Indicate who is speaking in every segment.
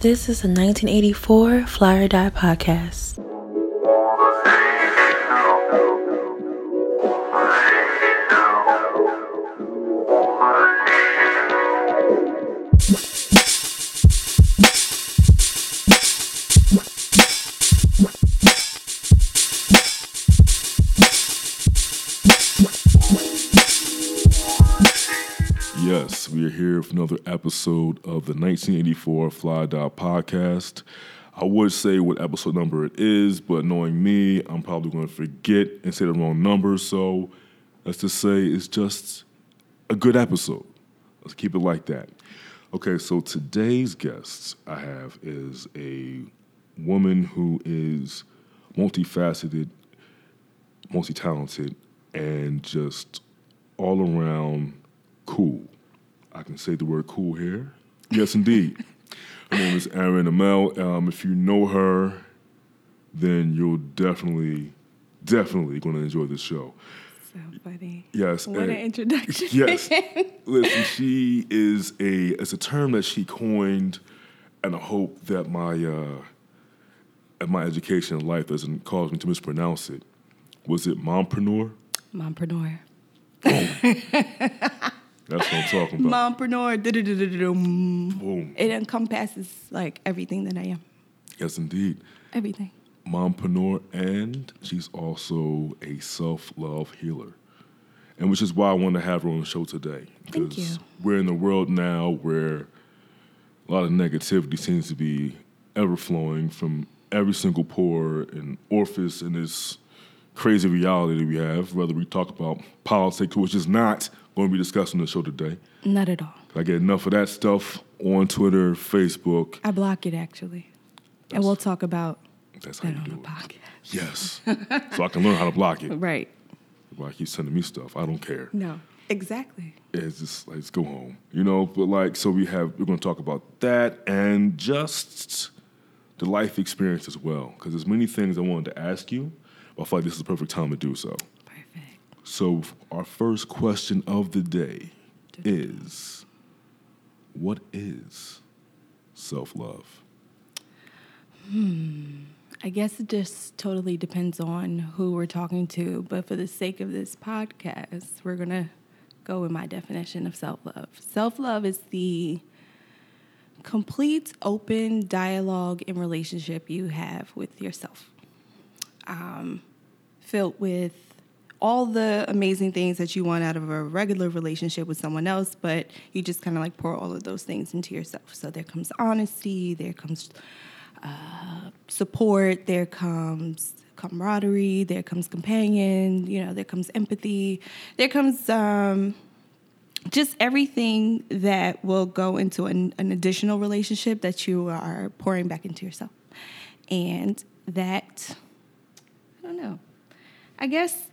Speaker 1: This is a 1984 Fly or Die podcast.
Speaker 2: Episode of the 1984 Fly Die podcast. I would say what episode number it is, but knowing me, I'm probably going to forget and say the wrong number. So let's just say it's just a good episode. Let's keep it like that. Okay, so today's guest I have is a woman who is multifaceted, multi talented, and just all around cool. I can say the word cool here. Yes, indeed. her name is Eryn Amel. Um, if you know her, then you're definitely, definitely going to enjoy this show.
Speaker 3: So funny.
Speaker 2: Yes.
Speaker 3: What an introduction.
Speaker 2: Yes. Listen, she is a it's a term that she coined, and I hope that my uh, my education in life doesn't cause me to mispronounce it. Was it mompreneur?
Speaker 3: Mompreneur.
Speaker 2: That's what I'm talking about.
Speaker 3: Mompreneur.
Speaker 2: Boom.
Speaker 3: It encompasses like everything that I am.
Speaker 2: Yes, indeed.
Speaker 3: Everything.
Speaker 2: mompreneur, and she's also a self love healer. And which is why I want to have her on the show today.
Speaker 3: Thank you.
Speaker 2: we're in a world now where a lot of negativity seems to be ever flowing from every single pore and orifice in this crazy reality that we have, whether we talk about politics, which is not going to be discussing the show today.
Speaker 3: Not at all.
Speaker 2: I get enough of that stuff on Twitter, Facebook.
Speaker 3: I block it actually. and we'll talk about
Speaker 2: That's how
Speaker 3: that
Speaker 2: you
Speaker 3: on
Speaker 2: do
Speaker 3: the
Speaker 2: it.
Speaker 3: podcast.
Speaker 2: Yes. so I can learn how to block it.
Speaker 3: Right.
Speaker 2: Why keep sending me stuff? I don't care.
Speaker 3: No. Exactly.
Speaker 2: It's just like, let's go home, you know. But like, so we have we're going to talk about that and just the life experience as well, because there's many things I wanted to ask you. But I feel like this is the perfect time to do so. So our first question of the day is, what is self love?
Speaker 3: I guess it just totally depends on who we're talking to, but for the sake of this podcast, we're going to go with my definition of self love. Self love is the complete open dialogue and relationship you have with yourself, um, filled with all the amazing things that you want out of a regular relationship with someone else, but you just kind of like pour all of those things into yourself. So there comes honesty, there comes support, there comes camaraderie, there comes companion, you know, there comes empathy, there comes um, just everything that will go into an, an additional relationship that you are pouring back into yourself. And that, I don't know, I guess.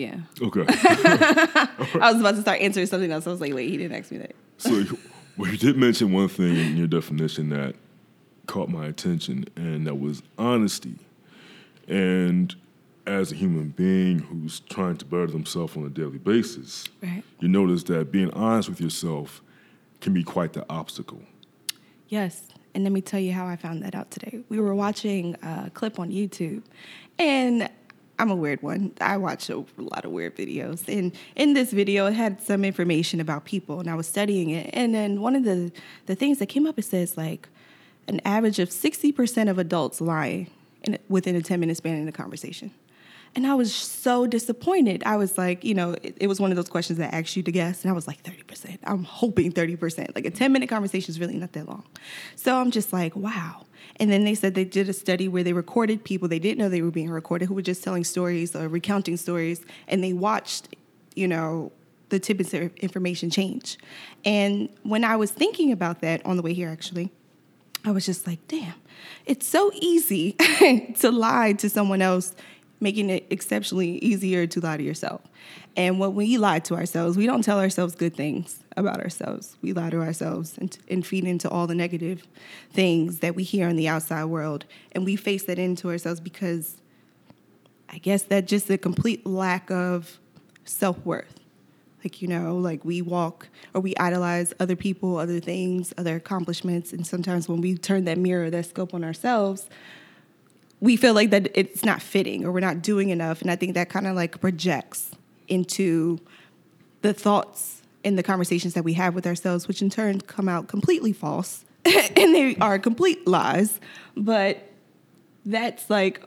Speaker 3: Yeah.
Speaker 2: Okay.
Speaker 3: I was about to start answering something else. I was like, wait, he didn't ask me that.
Speaker 2: so well, you did mention one thing in your definition that caught my attention, and that was honesty. And as a human being who's trying to better themselves on a daily basis,
Speaker 3: Right.
Speaker 2: you notice that being honest with yourself can be quite the obstacle.
Speaker 3: Yes. And let me tell you how I found that out today. We were watching a clip on YouTube, and I'm a weird one. I watch a lot of weird videos. And in this video, it had some information about people, and I was studying it. And then one of the, the things that came up, it says like an average of 60% of adults lie in, within a 10 minute span in a conversation. And I was so disappointed. I was like, you know, it, it was one of those questions that asked you to guess. And I was like, 30%. I'm hoping 30%. Like a 10 minute conversation is really not that long. So I'm just like, wow. And then they said they did a study where they recorded people they didn't know they were being recorded who were just telling stories or recounting stories. And they watched, you know, the tidbits of information change. And when I was thinking about that on the way here, actually, I was just like, damn, it's so easy to lie to someone else, making it exceptionally easier to lie to yourself. And when we lie to ourselves, we don't tell ourselves good things about ourselves. We lie to ourselves and, and feed into all the negative things that we hear in the outside world. And we face that into ourselves because I guess that just a complete lack of self worth. Like, you know, like we walk or we idolize other people, other things, other accomplishments. And sometimes when we turn that mirror, that scope on ourselves, we feel like that it's not fitting or we're not doing enough. And I think that kind of like projects into the thoughts and the conversations that we have with ourselves, which in turn come out completely false and they are complete lies. But that's like,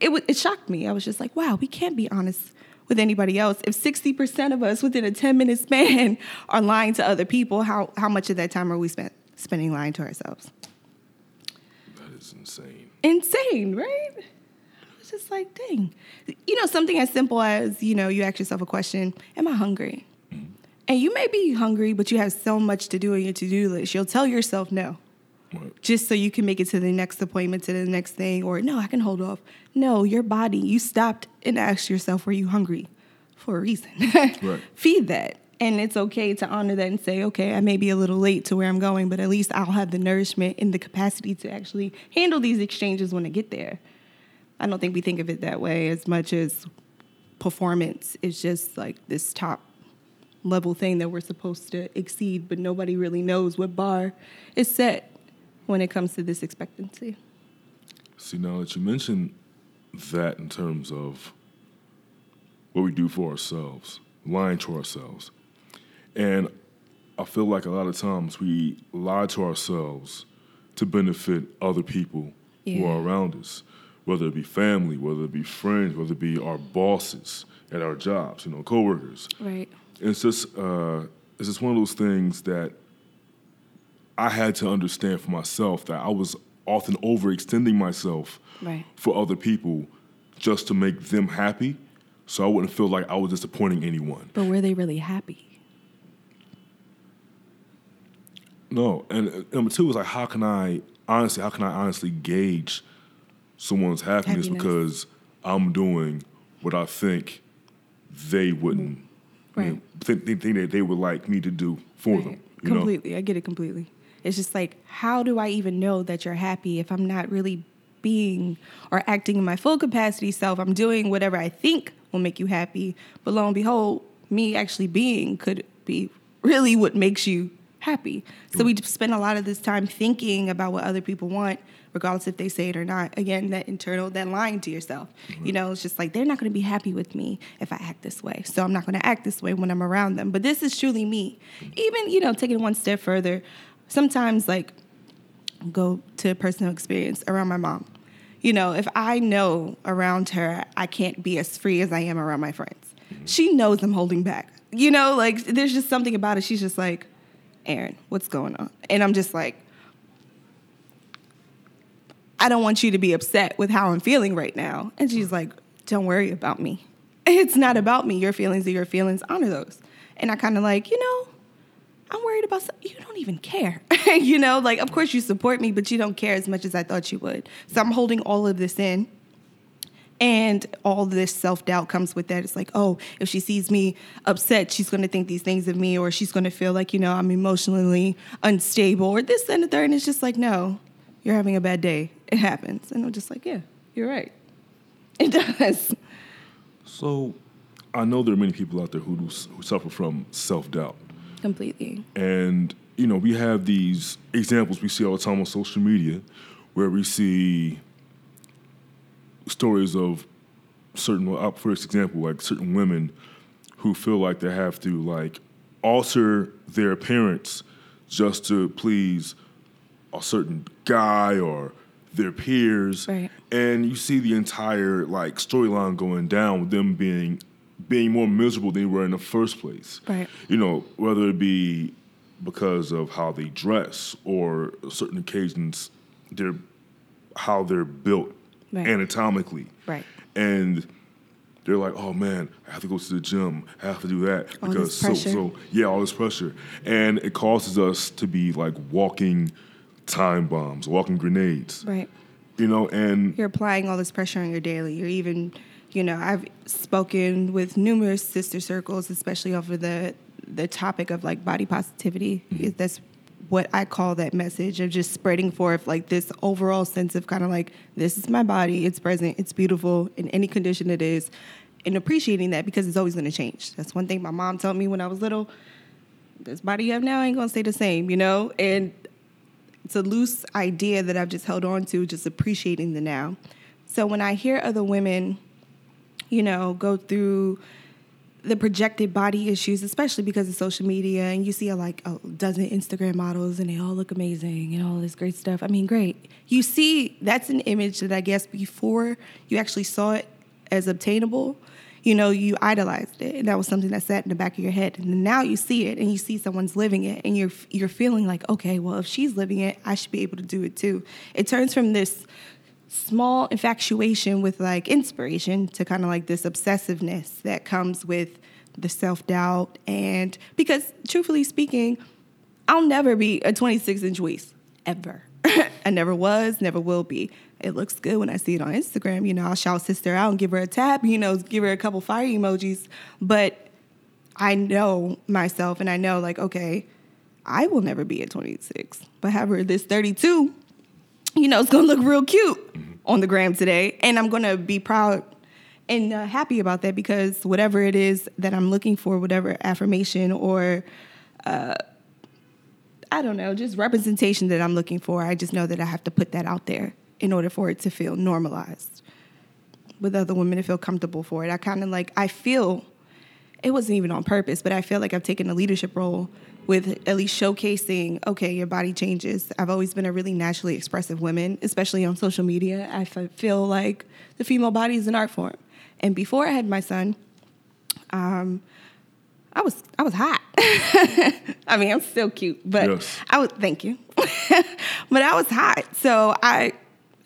Speaker 3: it, w- it shocked me. I was just like, wow, we can't be honest with anybody else. If 60% of us within a 10 minute span are lying to other people, how, how much of that time are we spent spending lying to ourselves?
Speaker 2: Insane.
Speaker 3: right? right? was just like, dang. You know, something as simple as, you know, you ask yourself a question Am I hungry? Mm-hmm. And you may be hungry, but you have so much to do on your to do list. You'll tell yourself no
Speaker 2: Right.
Speaker 3: just so you can make it to the next appointment, to the next thing, or no, I can hold off. No, your body, you stopped and asked yourself, were you hungry for a reason?
Speaker 2: Right.
Speaker 3: Feed that. And it's okay to honor that and say, okay, I may be a little late to where I'm going, but at least I'll have the nourishment and the capacity to actually handle these exchanges when I get there. I don't think we think of it that way as much as performance is just like this top level thing that we're supposed to exceed, but nobody really knows what bar is set when it comes to this expectancy.
Speaker 2: See, now that you mentioned that in terms of what we do for ourselves, lying to ourselves, and I feel like a lot of times we lie to ourselves to benefit other people who are around us, whether it be family, whether it be friends, whether it be our bosses at our jobs, you know, coworkers.
Speaker 3: Right.
Speaker 2: It's just uh, it's just one of those things that I had to understand for myself that I was often overextending myself
Speaker 3: Right.
Speaker 2: for other people just to make them happy, so I wouldn't feel like I was disappointing anyone.
Speaker 3: But were they really happy?
Speaker 2: No, and uh, number two was like, how can I honestly, how can I honestly gauge someone's happiness,
Speaker 3: Happiness.
Speaker 2: because I'm doing what I think they wouldn't,
Speaker 3: Right.
Speaker 2: know, think, think, think that they would like me to do for them.
Speaker 3: Right.
Speaker 2: Know?
Speaker 3: completely. I get it completely. It's just like, how do I even know that you're happy if I'm not really being or acting in my full capacity self? I'm doing whatever I think will make you happy, but lo and behold, me actually being could be really what makes you happy. So we spend a lot of this time thinking about what other people want, regardless if they say it or not. Again, that internal, that lying to yourself. Mm-hmm. You know, it's just like they're not going to be happy with me if I act this way. So I'm not going to act this way when I'm around them. But this is truly me. Even, you know, taking one step further, sometimes like go to personal experience around my mom. You know, if I know around her I can't be as free as I am around my friends, mm-hmm. she knows I'm holding back. You know, like there's just something about it. She's just like, Eryn, what's going on? And I'm just like, I don't want you to be upset with how I'm feeling right now. And she's like, don't worry about me. It's not about me. Your feelings are your feelings. Honor those. And I kind of like, you know, I'm worried about you don't even care. you know, like of course you support me, but you don't care as much as I thought you would. So I'm holding all of this in. And all this self doubt comes with that. It's like, oh, if she sees me upset, she's going to think these things of me, or she's going to feel like, you know, I'm emotionally unstable, or this and the third. And it's just like, no, you're having a bad day. It happens. And I'm just like, yeah, you're right. It does.
Speaker 2: So, I know there are many people out there who, do, who suffer from self doubt.
Speaker 3: Completely.
Speaker 2: And, you know, we have these examples we see all the time on social media where we see stories of certain, for example, like certain women who feel like they have to, like, alter their appearance just to please a certain guy or their peers.
Speaker 3: Right.
Speaker 2: And you see the entire, like, storyline going down with them being being more miserable than they were in the first place
Speaker 3: Right.
Speaker 2: you know, whether it be because of how they dress or certain occasions, they're how they're built
Speaker 3: Right.
Speaker 2: anatomically,
Speaker 3: Right.
Speaker 2: and they're like, oh man, I have to go to the gym, I have to do that
Speaker 3: All
Speaker 2: because so so yeah, all this pressure, and it causes us to be like walking time bombs, walking grenades,
Speaker 3: Right.
Speaker 2: you know, and
Speaker 3: you're applying all this pressure on your daily. You're even, you know, I've spoken with numerous sister circles, especially over the the topic of like body positivity. Mm-hmm. That's what I call that message of just spreading forth like this overall sense of kind of like this is my body, it's present, it's beautiful in any condition it is. and appreciating that because it's always going to change. That's one thing my mom told me when I was little. This body you have now ain't going to stay the same, you know? And it's a loose idea that I've just held on to, just appreciating the now. So when I hear other women, you know, go through the projected body issues, especially because of social media, and you see a, like a dozen Instagram models and they all look amazing and all this great stuff. I mean, great. You see, that's an image that I guess before you actually saw it as obtainable, you know, you idolized it, and that was something that sat in the back of your head. And now you see it, and you see someone's living it, and you're you're feeling like, okay, well, if she's living it, I should be able to do it too. It turns from this small infatuation with like inspiration to kind of like this obsessiveness that comes with the self doubt. And because truthfully speaking, I'll never be a 26 inch waist ever. I never was, never will be. It looks good when I see it on Instagram. You know, I'll shout sister out and give her a tap, you know, give her a couple fire emojis. But I know myself and I know, like, okay, I will never be at 26. But however, this 32 you know, it's gonna look real cute mm-hmm. on the gram today. And I'm gonna be proud and uh, happy about that because whatever it is that I'm looking for, whatever affirmation or, uh, I don't know, just representation that I'm looking for, I just know that I have to put that out there in order for it to feel normalized with other women to feel comfortable for it. I kind of like, I feel, it wasn't even on purpose, but I feel like I've taken a leadership role with at least showcasing, okay, your body changes. I've always been a really naturally expressive woman, especially on social media. I feel like the female body is an art form. And before I had my son, um, I was I was hot. I mean, I'm still cute, but yes. I was thank you. but I was hot. So I,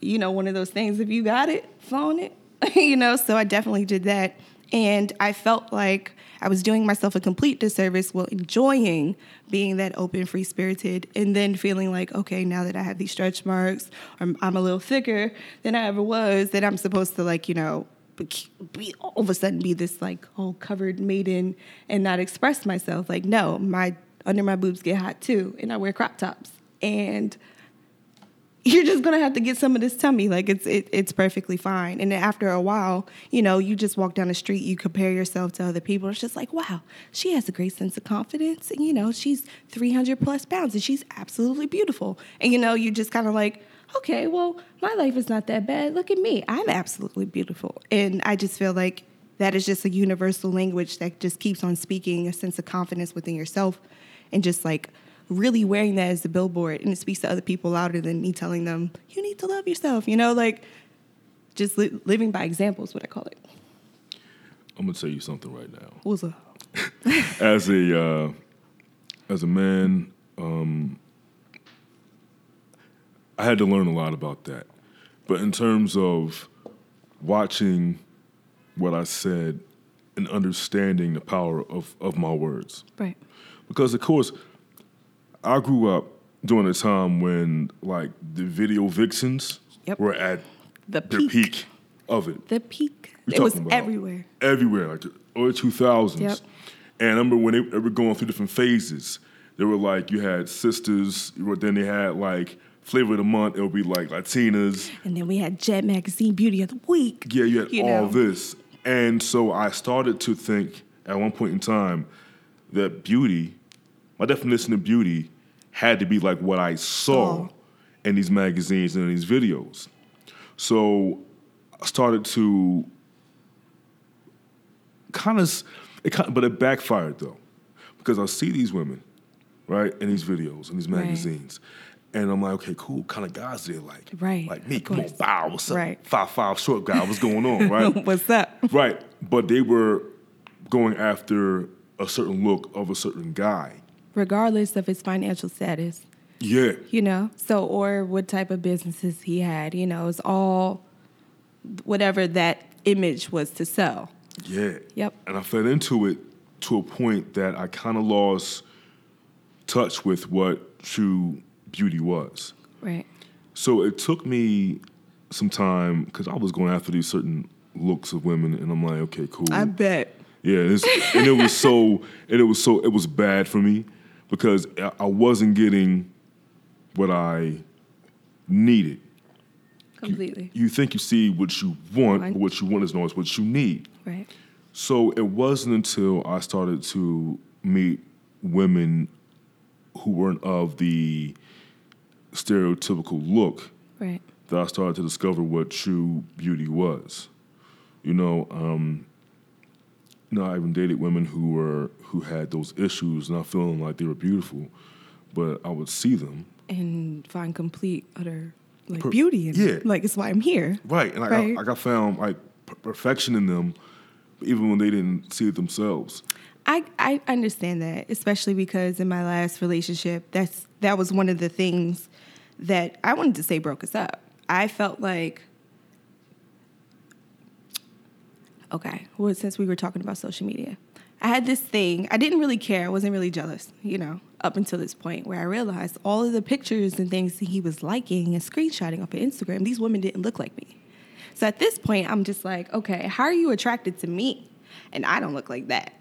Speaker 3: you know, one of those things. If you got it, phone it. you know. So I definitely did that, and I felt like I was doing myself a complete disservice while enjoying being that open, free spirited, and then feeling like, okay, now that I have these stretch marks, or I'm a little thicker than I ever was, that I'm supposed to like, you know, be all of a sudden be this like whole covered maiden and not express myself. Like, no, my under my boobs get hot too, and I wear crop tops. And you're just gonna have to get some of this tummy. Like it's it, it's perfectly fine. And then after a while, you know, you just walk down the street, you compare yourself to other people. It's just like, wow, she has a great sense of confidence. And you know, she's 300 plus pounds and she's absolutely beautiful. And you know, you just kind of like, okay, well, my life is not that bad. Look at me, I'm absolutely beautiful. And I just feel like that is just a universal language that just keeps on speaking a sense of confidence within yourself, and just like really wearing that as a billboard and it speaks to other people louder than me telling them you need to love yourself you know like just li- living by example is what i call it.
Speaker 2: I'm gonna tell you something right now.
Speaker 3: What's up?
Speaker 2: As a uh, as a man um, i had to learn a lot about that. But in terms of watching what i said and understanding the power of, of my words.
Speaker 3: Right.
Speaker 2: Because of course I grew up during a time when like the video vixens yep. were at the peak. peak of it.
Speaker 3: The peak. We're it was everywhere.
Speaker 2: Everywhere, like the early two thousands. Yep. And I remember when they, they, were going through different phases. They were like you had sisters, then they had like flavor of the month. It would be like Latinas,
Speaker 3: and then we had Jet Magazine Beauty of the Week.
Speaker 2: Yeah, you had you all know. this, and so I started to think at one point in time that beauty, my definition of beauty, had to be like what I saw oh. in these magazines and in these videos. So I started to kind of, it kind of, but it backfired though, because I see these women, right, in these videos and these magazines. Right. And I'm like, okay, cool. Kind of guys they like,
Speaker 3: right?
Speaker 2: Like me, come on, bow, what's up? Right. Five five short guy, what's going on, right?
Speaker 3: what's up?
Speaker 2: Right. But they were going after a certain look of a certain guy,
Speaker 3: regardless of his financial status.
Speaker 2: Yeah.
Speaker 3: You know, so, or what type of businesses he had. You know, it's all whatever that image was to sell.
Speaker 2: Yeah.
Speaker 3: Yep.
Speaker 2: And I fell into it to a point that I kind of lost touch with what true beauty was.
Speaker 3: Right.
Speaker 2: So it took me some time because I was going after these certain looks of women, and I'm like, okay, cool.
Speaker 3: I bet.
Speaker 2: Yeah, and it was so, and it was so, it was bad for me because I wasn't getting what I needed.
Speaker 3: Completely.
Speaker 2: You, you think you see what you want, but what you want is not what you need.
Speaker 3: Right.
Speaker 2: So it wasn't until I started to meet women who weren't of the stereotypical look
Speaker 3: Right.
Speaker 2: that I started to discover what true beauty was. You know, um, you know, I even dated women who were who had those issues, not feeling like they were beautiful, but I would see them.
Speaker 3: And find complete utter like
Speaker 2: Per-
Speaker 3: beauty in
Speaker 2: yeah.
Speaker 3: it. Like it's why I'm here.
Speaker 2: Right, and I,
Speaker 3: Right.
Speaker 2: I, I found like per- perfection in them, even when they didn't see it themselves.
Speaker 3: I, I understand that, especially because in my last relationship, that's that was one of the things that I wanted to say broke us up. I felt like okay, well, since we were talking about social media, I had this thing. I didn't really care. I wasn't really jealous, you know, up until this point where I realized all of the pictures and things that he was liking and screenshotting off of Instagram, these women didn't look like me. So at this point, I'm just like, okay, how are you attracted to me? And I don't look like that.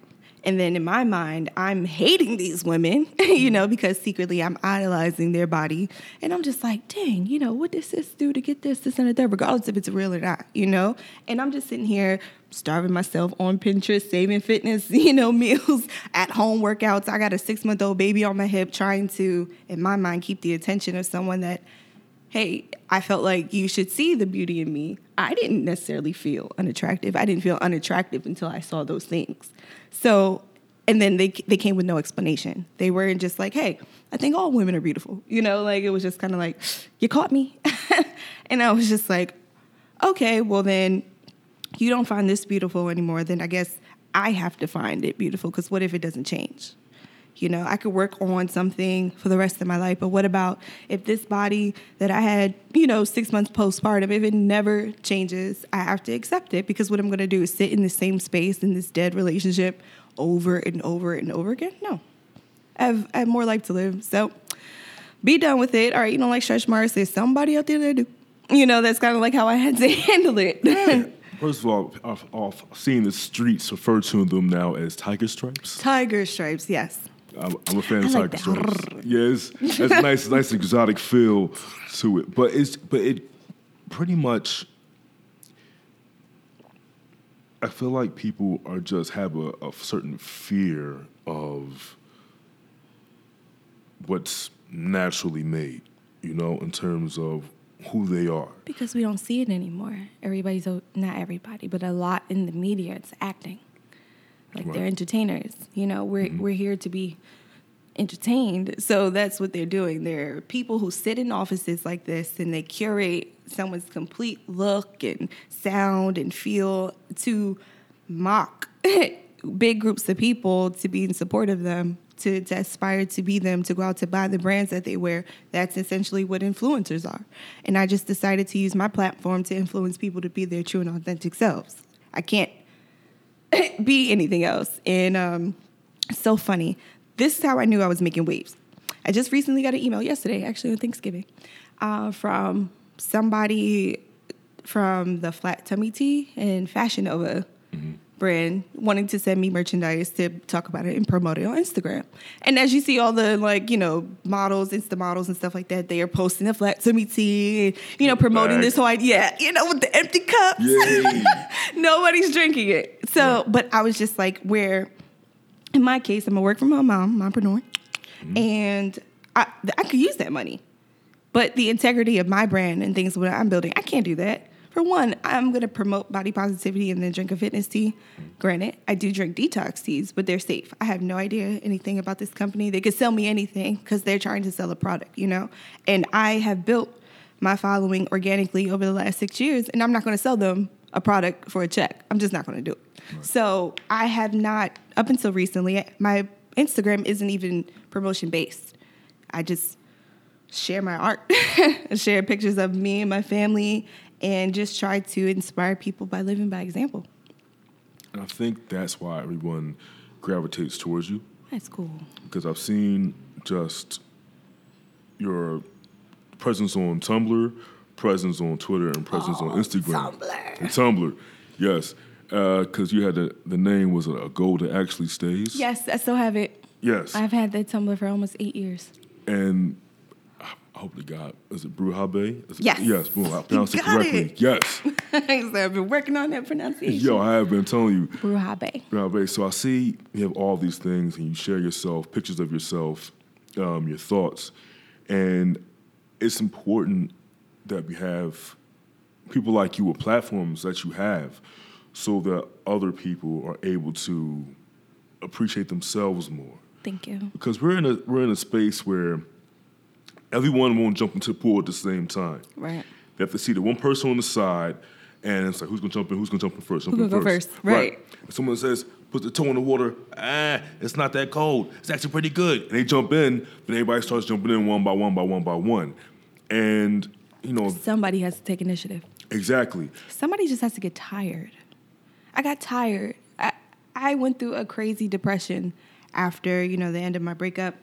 Speaker 3: And then in my mind, I'm hating these women, you know, because secretly I'm idolizing their body. And I'm just like, dang, you know, what does this do to get this, this, and that, regardless if it's real or not, you know? And I'm just sitting here starving myself on Pinterest, saving fitness, you know, meals, at home workouts. I got a six month old baby on my hip trying to, in my mind, keep the attention of someone that hey, I felt like you should see the beauty in me. I didn't necessarily feel unattractive. I didn't feel unattractive until I saw those things. So, and then they they came with no explanation. They weren't just like, hey, I think all women are beautiful. You know, like it was just kind of like, you caught me. and I was just like, okay, well then you don't find this beautiful anymore, then I guess I have to find it beautiful because what if it doesn't change? You know, I could work on something for the rest of my life, but what about if this body that I had, you know, six months postpartum, if it never changes, I have to accept it because what I'm gonna do is sit in the same space in this dead relationship over and over and over again? No. I have, I have more life to live. So be done with it. All right, you don't like stretch marks, there's somebody out there that do. You know, that's kind of like how I had to handle it.
Speaker 2: First of all, I've, I've seen the streets refer to them now as tiger stripes.
Speaker 3: Tiger stripes, yes.
Speaker 2: I'm, I'm a fan of
Speaker 3: I like
Speaker 2: tiger
Speaker 3: that.
Speaker 2: stripes. Yes, it's a nice, nice exotic feel to it. But it's but it pretty much. I feel like people are just have a, a certain fear of what's naturally made, you know, in terms of who they are.
Speaker 3: Because we don't see it anymore. Everybody's not everybody, but a lot in the media. It's acting, like they're entertainers. You know, we're mm-hmm. we're here to be entertained. So that's what they're doing. They're people who sit in offices like this and they curate someone's complete look and sound and feel to mock big groups of people to be in support of them, to, to aspire to be them, to go out to buy the brands that they wear. That's essentially what influencers are. And I just decided to use my platform to influence people to be their true and authentic selves. I can't be anything else. And um, so funny. This is how I knew I was making waves. I just recently got an email yesterday, actually on Thanksgiving, uh, from somebody from the Flat Tummy Tea and Fashion Nova brand wanting to send me merchandise to talk about it and promote it on Instagram. And as you see all the like, you know, models, Insta models and stuff like that, they are posting the Flat Tummy Tea and, you know, promoting
Speaker 2: Bag.
Speaker 3: this whole idea, you know, with the empty cups. Nobody's drinking it. So, but I was just like, where, in my case, I'm a work from home mom, mompreneur, mm-hmm. and I, I could use that money. But the integrity of my brand and things that I'm building, I can't do that. For one, I'm going to promote body positivity and then drink a fitness tea. Granted, I do drink detox teas, but they're safe. I have no idea anything about this company. They could sell me anything because they're trying to sell a product, you know? And I have built my following organically over the last six years, and I'm not going to sell them a product for a check. I'm just not going to do it. So I have not, up until recently, my Instagram isn't even promotion based. I just share my art, share pictures of me and my family, and just try to inspire people by living by example.
Speaker 2: And I think that's why everyone gravitates towards you
Speaker 3: That's cool.
Speaker 2: because I've seen just your presence on Tumblr, presence on Twitter, and presence on oh, Instagram.
Speaker 3: Tumblr.
Speaker 2: And Tumblr, yes, uh, because you had the the name was a goal that actually stays.
Speaker 3: Yes, I still have it.
Speaker 2: Yes.
Speaker 3: I've had that Tumblr for almost eight years.
Speaker 2: and I hope to God, is it Bruja Bae? Is it-
Speaker 3: Yes.
Speaker 2: Yes, boom. I pronounced it correctly.
Speaker 3: it.
Speaker 2: Yes.
Speaker 3: I've been working on that pronunciation.
Speaker 2: Yo, I have been telling you.
Speaker 3: Bruja Bae.
Speaker 2: Bruhabe. So I see you have all these things and you share yourself, pictures of yourself, um, your thoughts. And it's important that we have people like you with platforms that you have so that other people are able to appreciate themselves more.
Speaker 3: Thank you.
Speaker 2: Because we're in a we're in a space where everyone won't jump into the pool at the same time.
Speaker 3: Right.
Speaker 2: They have to see the one person on the side, and it's like, who's gonna jump in? Who's gonna jump in first? Jump
Speaker 3: Who
Speaker 2: in
Speaker 3: gonna go first? Right.
Speaker 2: If someone says, put the toe in the water, ah, it's not that cold. It's actually pretty good. And they jump in, then everybody starts jumping in one by one by one by one. And, you know,
Speaker 3: Somebody has to take initiative.
Speaker 2: exactly.
Speaker 3: Somebody just has to get tired. I got tired. I, I went through a crazy depression after, you know, the end of my breakup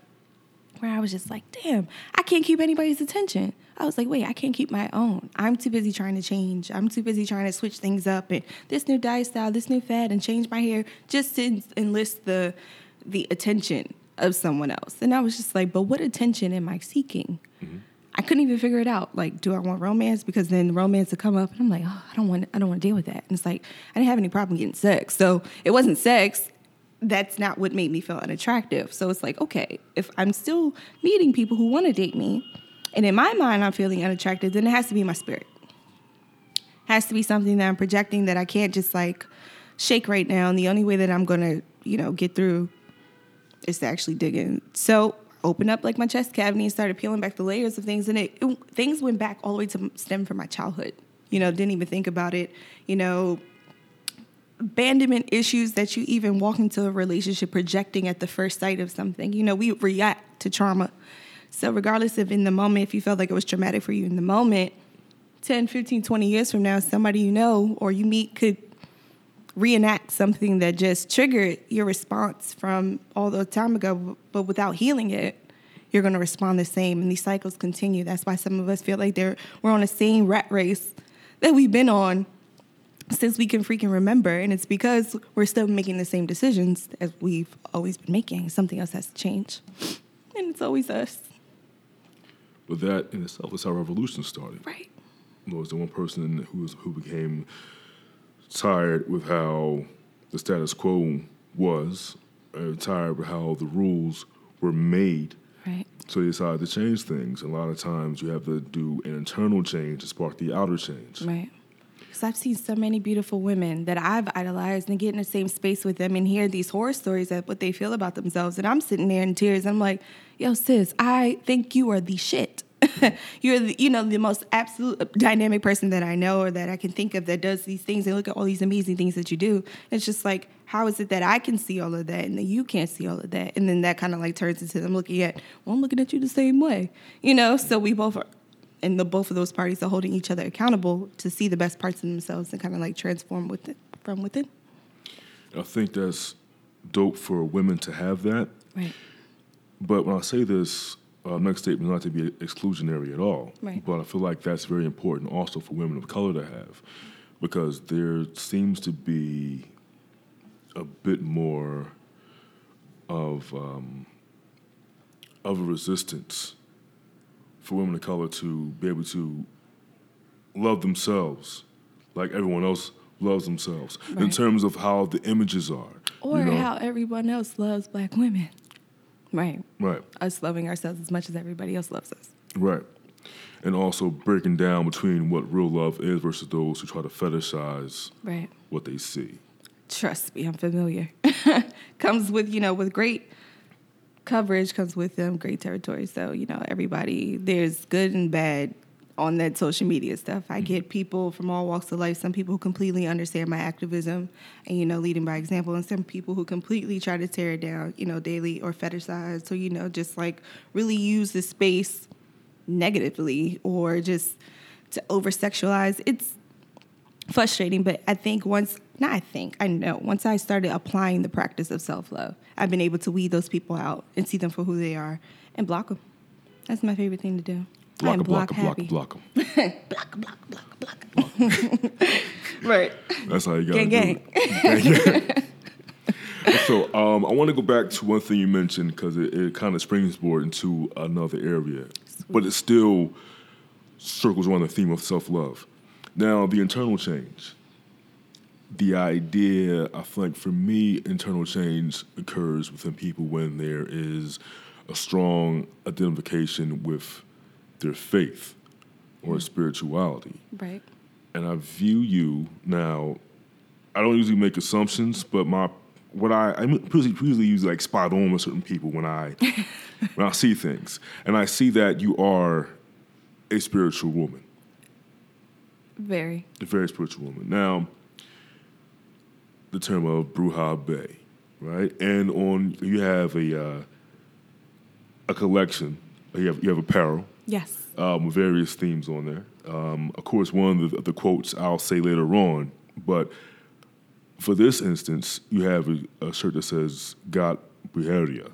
Speaker 3: where I was just like, damn, I can't keep anybody's attention. I was like, wait, I can't keep my own. I'm too busy trying to change. I'm too busy trying to switch things up and this new diet style, this new fad, and change my hair just to en- enlist the the attention of someone else. And I was just like, but what attention am I seeking? Mm-hmm. I couldn't even figure it out. Like, do I want romance? Because then romance would come up, and I'm like, oh, I don't want, I don't want to deal with that. And it's like, I didn't have any problem getting sex, so it wasn't sex. That's not what made me feel unattractive. So it's like, okay, if I'm still meeting people who want to date me, and in my mind I'm feeling unattractive, then it has to be my spirit. Has to be something that I'm projecting that I can't just like shake right now. And the only way that I'm gonna, you know, get through is to actually dig in. So opened up like my chest cavity and started peeling back the layers of things, and it, it things went back all the way to stem from my childhood. You know, didn't even think about it. You know, abandonment issues that you even walk into a relationship projecting at the first sight of something. You know, we react to trauma. So regardless of in the moment, if you felt like it was traumatic for you in the moment, 10, 15, 20 years from now, somebody you know or you meet could reenact something that just triggered your response from all the time ago, but without healing it, you're going to respond the same. And these cycles continue. That's why some of us feel like they're we're on the same rat race that we've been on since we can freaking remember. And it's because we're still making the same decisions as we've always been making. Something else has to change. And it's always us.
Speaker 2: But that in itself is how revolution started.
Speaker 3: Right.
Speaker 2: There was the one person who was who became tired with how the status quo was, uh, tired with how the rules were made.
Speaker 3: Right.
Speaker 2: So they decided to change things. A lot of times you have to do an internal change to spark the outer change.
Speaker 3: Right. Because I've seen so many beautiful women that I've idolized and get in the same space with them and hear these horror stories of what they feel about themselves. And I'm sitting there in tears. I'm like, yo, sis, I think you are the shit. You're the, you know, the most absolute dynamic person that I know or that I can think of that does these things and look at all these amazing things that you do. It's just like, how is it that I can see all of that and that you can't see all of that? And then that kind of like turns into them looking at, well, I'm looking at you the same way, you know? So we both are, and the both of those parties are holding each other accountable to see the best parts of themselves and kind of like transform with it from within.
Speaker 2: I think that's dope for women to have that.
Speaker 3: Right.
Speaker 2: But when I say this, uh, next statement not to be exclusionary at all.
Speaker 3: Right.
Speaker 2: But I feel like that's very important also for women of color to have, because there seems to be a bit more of um, of a resistance for women of color to be able to love themselves like everyone else loves themselves in terms of how the images are.
Speaker 3: Or
Speaker 2: you know?
Speaker 3: how everyone else loves black women. Right.
Speaker 2: right.
Speaker 3: Us loving ourselves as much as everybody else loves us.
Speaker 2: Right. And also breaking down between what real love is versus those who try to fetishize
Speaker 3: Right.
Speaker 2: what they see.
Speaker 3: Trust me, I'm familiar. comes with, you know, with great coverage comes with them great territory. So, you know, everybody there's good and bad on that social media stuff. I mm-hmm. get people from all walks of life, some people who completely understand my activism and, you know, leading by example, and some people who completely try to tear it down, you know, daily or fetishize. So, you know, just like really use the space negatively or just to over sexualize. It's frustrating, but I think once, not I think, I know, once I started applying the practice of self love, I've been able to weed those people out and see them for who they are and block them. That's my favorite thing to do.
Speaker 2: Block
Speaker 3: am
Speaker 2: 'em, block 'em, block 'em,
Speaker 3: happy.
Speaker 2: block 'em.
Speaker 3: block, block, block, block. right.
Speaker 2: That's how you got to
Speaker 3: Gang,
Speaker 2: do it. so um, I want to go back to one thing you mentioned because it, it kind of springboard into another area. but it still circles around the theme of self love. Now, the internal change. The idea, I think, for me, internal change occurs within people when there is a strong identification with their faith or mm-hmm. spirituality.
Speaker 3: Right.
Speaker 2: And I view you now. I don't usually make assumptions, but my what I I usually, usually use like spot on with certain people when I when I see things, and I see that you are a spiritual woman,
Speaker 3: Very.
Speaker 2: a very spiritual woman. Now, the term of Bruja Bae, right? And on you have a uh, a collection. You have you have apparel
Speaker 3: Yes.
Speaker 2: um, with various themes on there. Um, of course, one of the, the quotes I'll say later on, but for this instance, you have a, a shirt that says "Got Brujeria."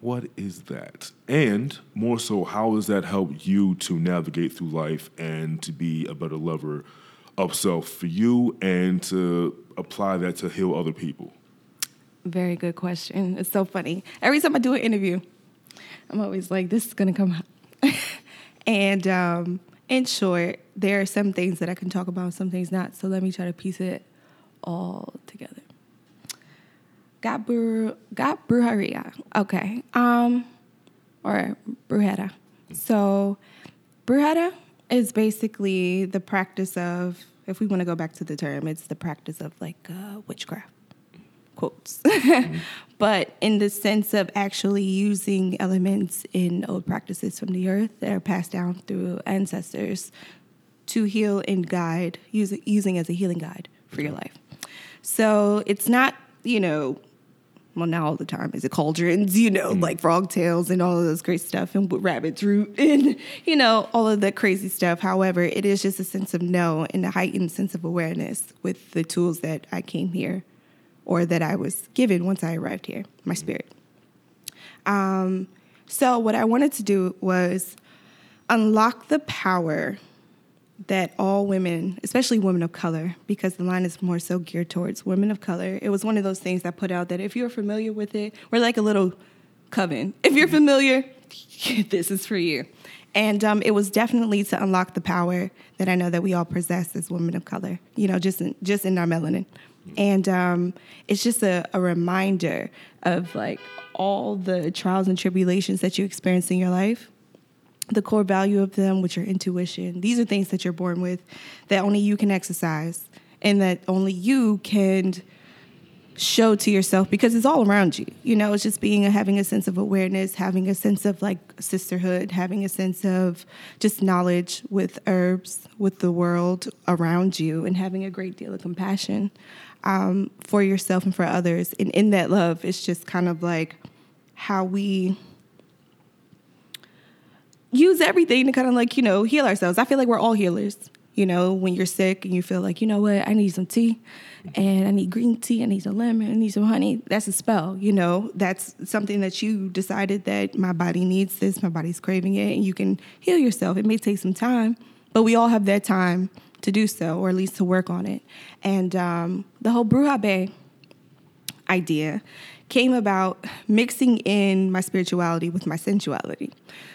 Speaker 2: What is that? And more so, how does that help you to navigate through life and to be a better lover of self for you and to apply that to heal other people?
Speaker 3: Very good question. It's so funny. Every time I do an interview, I'm always like, this is going to come out. and um, in short, there are some things that I can talk about, some things not. So let me try to piece it all together. Got, bru- got brujeria. Okay. Um, or brujera. So brujera is basically the practice of, if we want to go back to the term, it's the practice of like uh, witchcraft quotes. but in the sense of actually using elements in old practices from the earth that are passed down through ancestors to heal and guide, use, using as a healing guide for your life. So it's not, you know, well, now all the time is it cauldrons, you know, like frog tails and all of those great stuff and rabbit's root and, you know, all of the crazy stuff. However, it is just a sense of no and a heightened sense of awareness with the tools that I came here or that I was given once I arrived here, my spirit. Um, so, what I wanted to do was unlock the power that all women, especially women of color, because the line is more so geared towards women of color, it was one of those things I put out that if you're familiar with it, we're like a little coven. If you're familiar, this is for you. And um, it was definitely to unlock the power that I know that we all possess as women of color, you know, just in, just in our melanin. And um, it's just a, a reminder of like all the trials and tribulations that you experience in your life the core value of them, which are intuition. These are things that you're born with that only you can exercise and that only you can show to yourself because it's all around you. You know, it's just being having a sense of awareness, having a sense of like sisterhood, having a sense of just knowledge with herbs, with the world around you, and having a great deal of compassion um, for yourself and for others. And in that love, it's just kind of like how we use everything to kind of like, you know, heal ourselves. I feel like we're all healers. You know, when you're sick and you feel like, you know what, I need some tea and I need green tea, I need some lemon, I need some honey. That's a spell, you know, that's something that you decided that my body needs this, my body's craving it, and you can heal yourself. It may take some time, but we all have that time to do so, or at least to work on it. And um, the whole Bruja Bae idea came about mixing in my spirituality with my sensuality.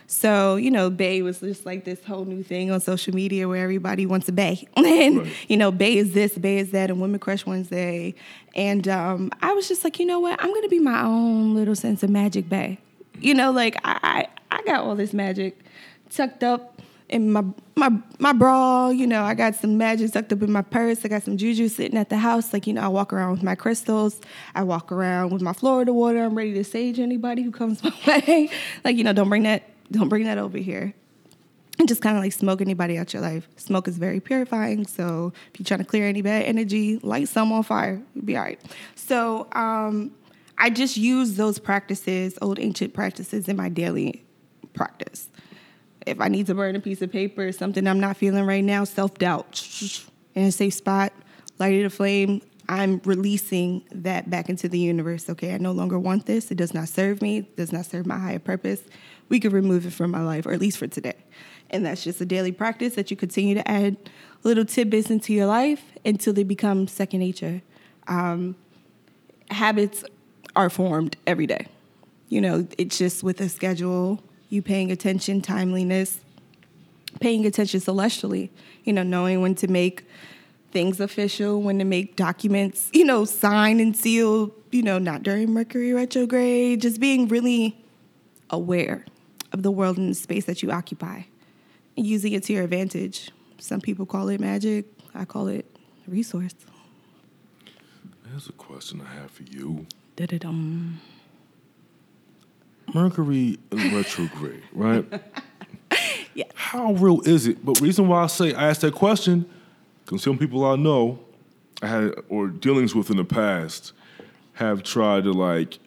Speaker 3: So, you know, Bae was just like this whole new thing on social media where everybody wants a Bae. and,
Speaker 2: Right.
Speaker 3: you know, Bae is this, Bae is that, and Women Crush Wednesday. And um, I was just like, you know what? I'm going to be my own little sense of magic Bae. You know, like I, I, I got all this magic tucked up in my my my bra, you know, I got some magic tucked up in my purse. I got some juju sitting at the house. Like, you know, I walk around with my crystals. I walk around with my Florida water. I'm ready to sage anybody who comes my way. like, you know, don't bring that don't bring that over here. And just kind of like smoke anybody out your life. Smoke is very purifying. So if you're trying to clear any bad energy, light some on fire. You'll be all right. So um, I just use those practices, old ancient practices, in my daily practice if I need to burn a piece of paper, something I'm not feeling right now, self doubt in a safe spot, light it a flame. I'm releasing that back into the universe. Okay, I no longer want this. It does not serve me. It does not serve my higher purpose. We could remove it from my life, or at least for today. And that's just a daily practice that you continue to add little tidbits into your life until they become second nature. Um, habits are formed every day. You know, it's just with a schedule, you paying attention, timeliness, paying attention celestially, you know, knowing when to make things official, when to make documents, you know, signed and sealed, you know, not during Mercury retrograde, just being really aware of the world and the space that you occupy and using it to your advantage. Some people call it magic, I call it resource.
Speaker 2: Here's a question I have for you.
Speaker 3: Da-da-dum.
Speaker 2: Mercury in retrograde, right?
Speaker 3: Yeah.
Speaker 2: How real is it? But reason why I say I asked that question, because some people I know I had or dealings with in the past have tried to like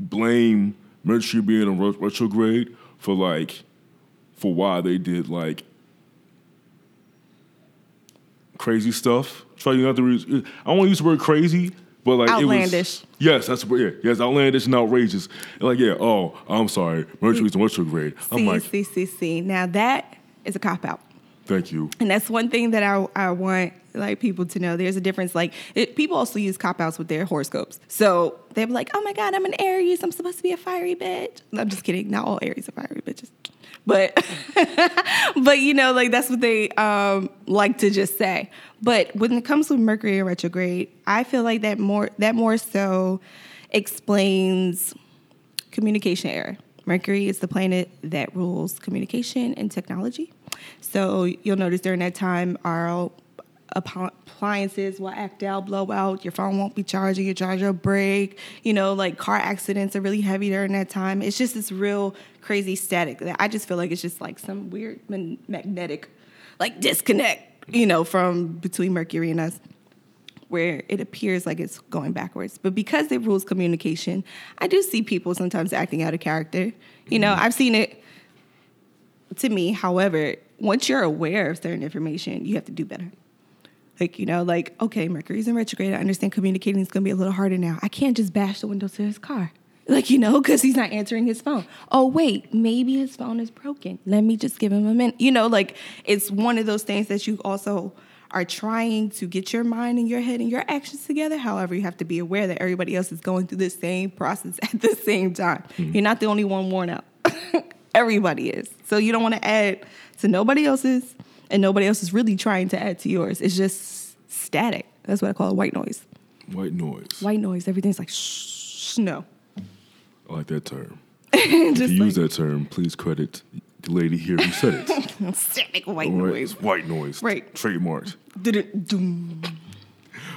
Speaker 2: blame Mercury being in ret- retrograde for like for why they did like crazy stuff. Try not to. Re- I don't want to use the word crazy, but like It
Speaker 3: Outlandish.
Speaker 2: was, yes, that's. Yeah, yes, outlandish and outrageous. And like, yeah. Oh, I'm sorry, Mercury's mm. in retrograde. I'm
Speaker 3: See,
Speaker 2: like,
Speaker 3: see, see, see. Now that is a cop out.
Speaker 2: thank you.
Speaker 3: And that's one thing that I, I want like people to know. There's a difference. Like it, people also use cop outs with their horoscopes. So they're like, "Oh my God, I'm an Aries. I'm supposed to be a fiery bitch." I'm just kidding. Not all Aries are fiery bitches, but but you know, like that's what they um, like to just say. But when it comes to Mercury in retrograde, I feel like that more that more so explains communication error. Mercury is the planet that rules communication and technology. So you'll notice during that time, our appliances will act out, blow out. Your phone won't be charging. Your charger will break. You know, like car accidents are really heavy during that time. It's just this real crazy static that I just feel like it's just like some weird magnetic, like disconnect. You know, from between Mercury and us where it appears like it's going backwards. But because it rules communication, I do see people sometimes acting out of character. You know, I've seen it to me. However, once you're aware of certain information, you have to do better. Like, you know, like, okay, Mercury's in retrograde. I understand communicating is going to be a little harder now. I can't just bash the window to his car. Like, you know, because he's not answering his phone. Oh, wait, maybe his phone is broken. Let me just give him a minute. You know, like, it's one of those things that you also are trying to get your mind and your head and your actions together. However, you have to be aware that everybody else is going through the same process at the same time. Mm-hmm. You're not the only one worn out. everybody is. So you don't want to add to nobody else's, and nobody else is really trying to add to yours. It's just static. That's what I call it white noise.
Speaker 2: White noise.
Speaker 3: White noise. Everything's like shh, no.
Speaker 2: I like that term. If you use that term, please credit the lady here who said it.
Speaker 3: static white
Speaker 2: right,
Speaker 3: noise.
Speaker 2: white noise.
Speaker 3: Right.
Speaker 2: Trademarked.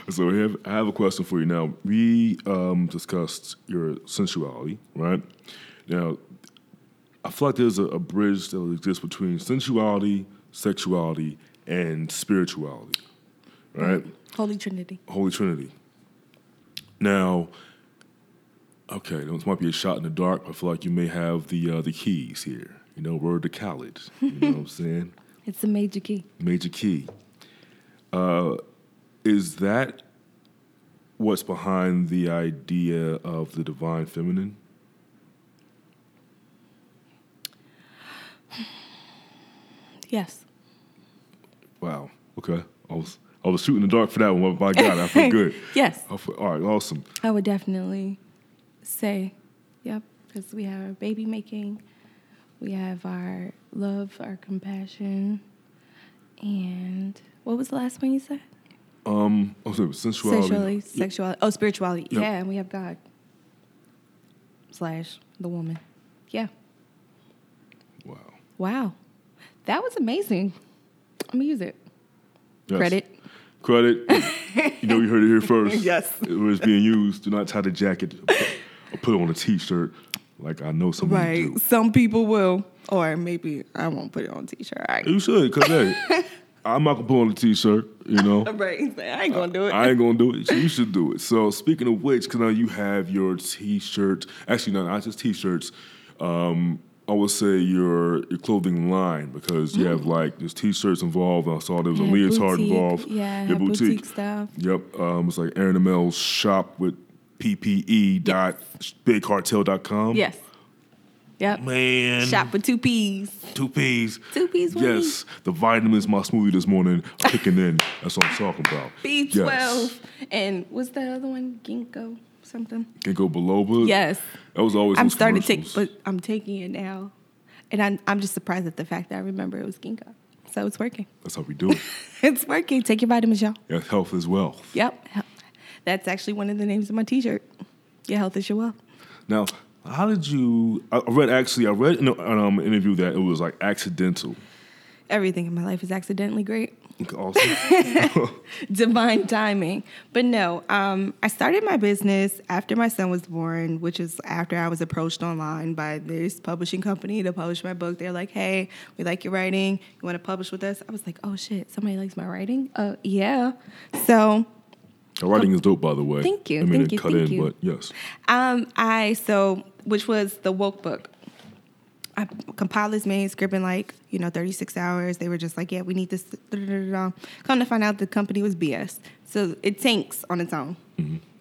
Speaker 2: So I have, I have a question for you now. We um, discussed your sensuality, right? Now, I feel like there's a, a bridge that exists between sensuality, sexuality, and spirituality, right?
Speaker 3: Holy Trinity.
Speaker 2: Holy Trinity. Now, okay, this might be a shot in the dark. But I feel like you may have the uh, the keys here. You know, word to college. You know what I'm saying?
Speaker 3: It's a major key.
Speaker 2: Major key. Uh, is that what's behind the idea of the divine feminine?
Speaker 3: Yes.
Speaker 2: Wow. Okay. I was I was shooting the dark for that one, but I got it. I feel good.
Speaker 3: Yes.
Speaker 2: Feel, all right. Awesome.
Speaker 3: I would definitely say, yep, because we have our baby making, we have our love, our compassion, and what was the last one you said?
Speaker 2: Um. Oh, sorry, sensuality.
Speaker 3: Sexuality,
Speaker 2: Yeah.
Speaker 3: sexuality. Oh, spirituality.
Speaker 2: Yep.
Speaker 3: Yeah, and we have God slash the woman. Yeah.
Speaker 2: Wow.
Speaker 3: Wow, that was amazing. I'm gonna use it.
Speaker 2: Yes.
Speaker 3: Credit.
Speaker 2: Credit. you know, you heard it here first.
Speaker 3: Yes.
Speaker 2: It was being used. Do not tie the jacket or put it on a t-shirt like I know some of you
Speaker 3: Right.
Speaker 2: do.
Speaker 3: Some people will, or maybe I won't put it on t-shirt. I,
Speaker 2: You should, cause hey, I'm not gonna put on a t-shirt. You know,
Speaker 3: right. I ain't gonna do it.
Speaker 2: I ain't gonna do it. So you should do it. So speaking of which, cause now you have your t-shirt. Actually, no, not just t-shirts. Um, I would say your your clothing line because you have like there's t-shirts involved. I saw there was a
Speaker 3: Yeah,
Speaker 2: leotard
Speaker 3: boutique.
Speaker 2: involved.
Speaker 3: Yeah,
Speaker 2: your
Speaker 3: have boutique stuff.
Speaker 2: Yep. Um, it's like Eryn Amel's shop with PPE dot bigcartel.com.
Speaker 3: yes. Yep.
Speaker 2: Man.
Speaker 3: Shop for two P's.
Speaker 2: Two P's.
Speaker 3: Two P's, one
Speaker 2: Yes. The vitamins my smoothie this morning kicking in. That's what I'm talking about.
Speaker 3: B12. And what's the other one? Ginkgo. Something.
Speaker 2: Ginkgo biloba.
Speaker 3: Yes.
Speaker 2: That was always.
Speaker 3: I'm starting to take, but I'm taking it now, and I'm I'm just surprised at the fact that I remember it was ginkgo. So it's working.
Speaker 2: That's how we do it.
Speaker 3: It's working. Take your vitamins, y'all.
Speaker 2: yeah, health is wealth.
Speaker 3: Yep. That's actually one of the names of my T-shirt. Your health is your wealth.
Speaker 2: Now, how did you? I read actually. I read in um, an interview that it was like accidental.
Speaker 3: Everything in my life is accidentally great.
Speaker 2: Also,
Speaker 3: divine timing. But no, um, I started my business after my son was born, which is after I was approached online by this publishing company to publish my book. They're like, "Hey, we like your writing. You want to publish with us?" I was like, "Oh shit, somebody likes my writing? Uh, yeah." So
Speaker 2: The writing is dope, by the way.
Speaker 3: Thank you,
Speaker 2: I mean,
Speaker 3: thank
Speaker 2: it
Speaker 3: you,
Speaker 2: cut in,
Speaker 3: you.
Speaker 2: but yes.
Speaker 3: Um, I so which was the woke book. I compiled this manuscript in like you know 36 hours. They were just like, yeah, we need this. Come to find out, the company was BS. So it tanks on its own.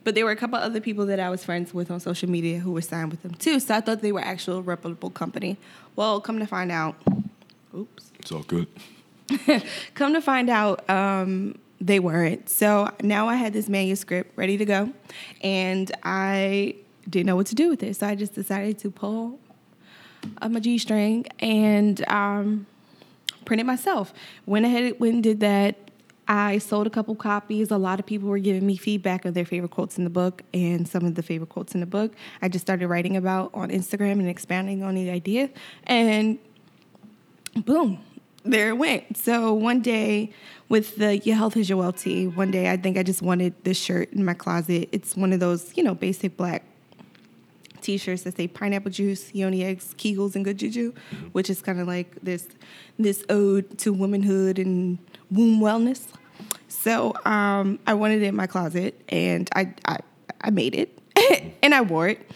Speaker 3: But there were a couple other people that I was friends with on social media who were signed with them too. So I thought they were actual reputable company. Well, come to find out, oops.
Speaker 2: It's all good.
Speaker 3: Come to find out, um, they weren't. So now I had this manuscript ready to go, and I didn't know what to do with it. So I just decided to pull up my G string and um, print it myself. Went ahead, went and did that. I sold a couple copies. A lot of people were giving me feedback of their favorite quotes in the book and some of the favorite quotes in the book. I just started writing about on Instagram and expanding on the idea. And boom, there it went. So one day with the Your Health is Your Wealth tee, one day I think I just wanted this shirt in my closet. It's one of those, you know, basic black t-shirts that say pineapple juice, yoni eggs, Kegels, and good juju, which is kind of like this this ode to womanhood and womb wellness. So um, I wanted it in my closet, and I I, I made it, and I wore it.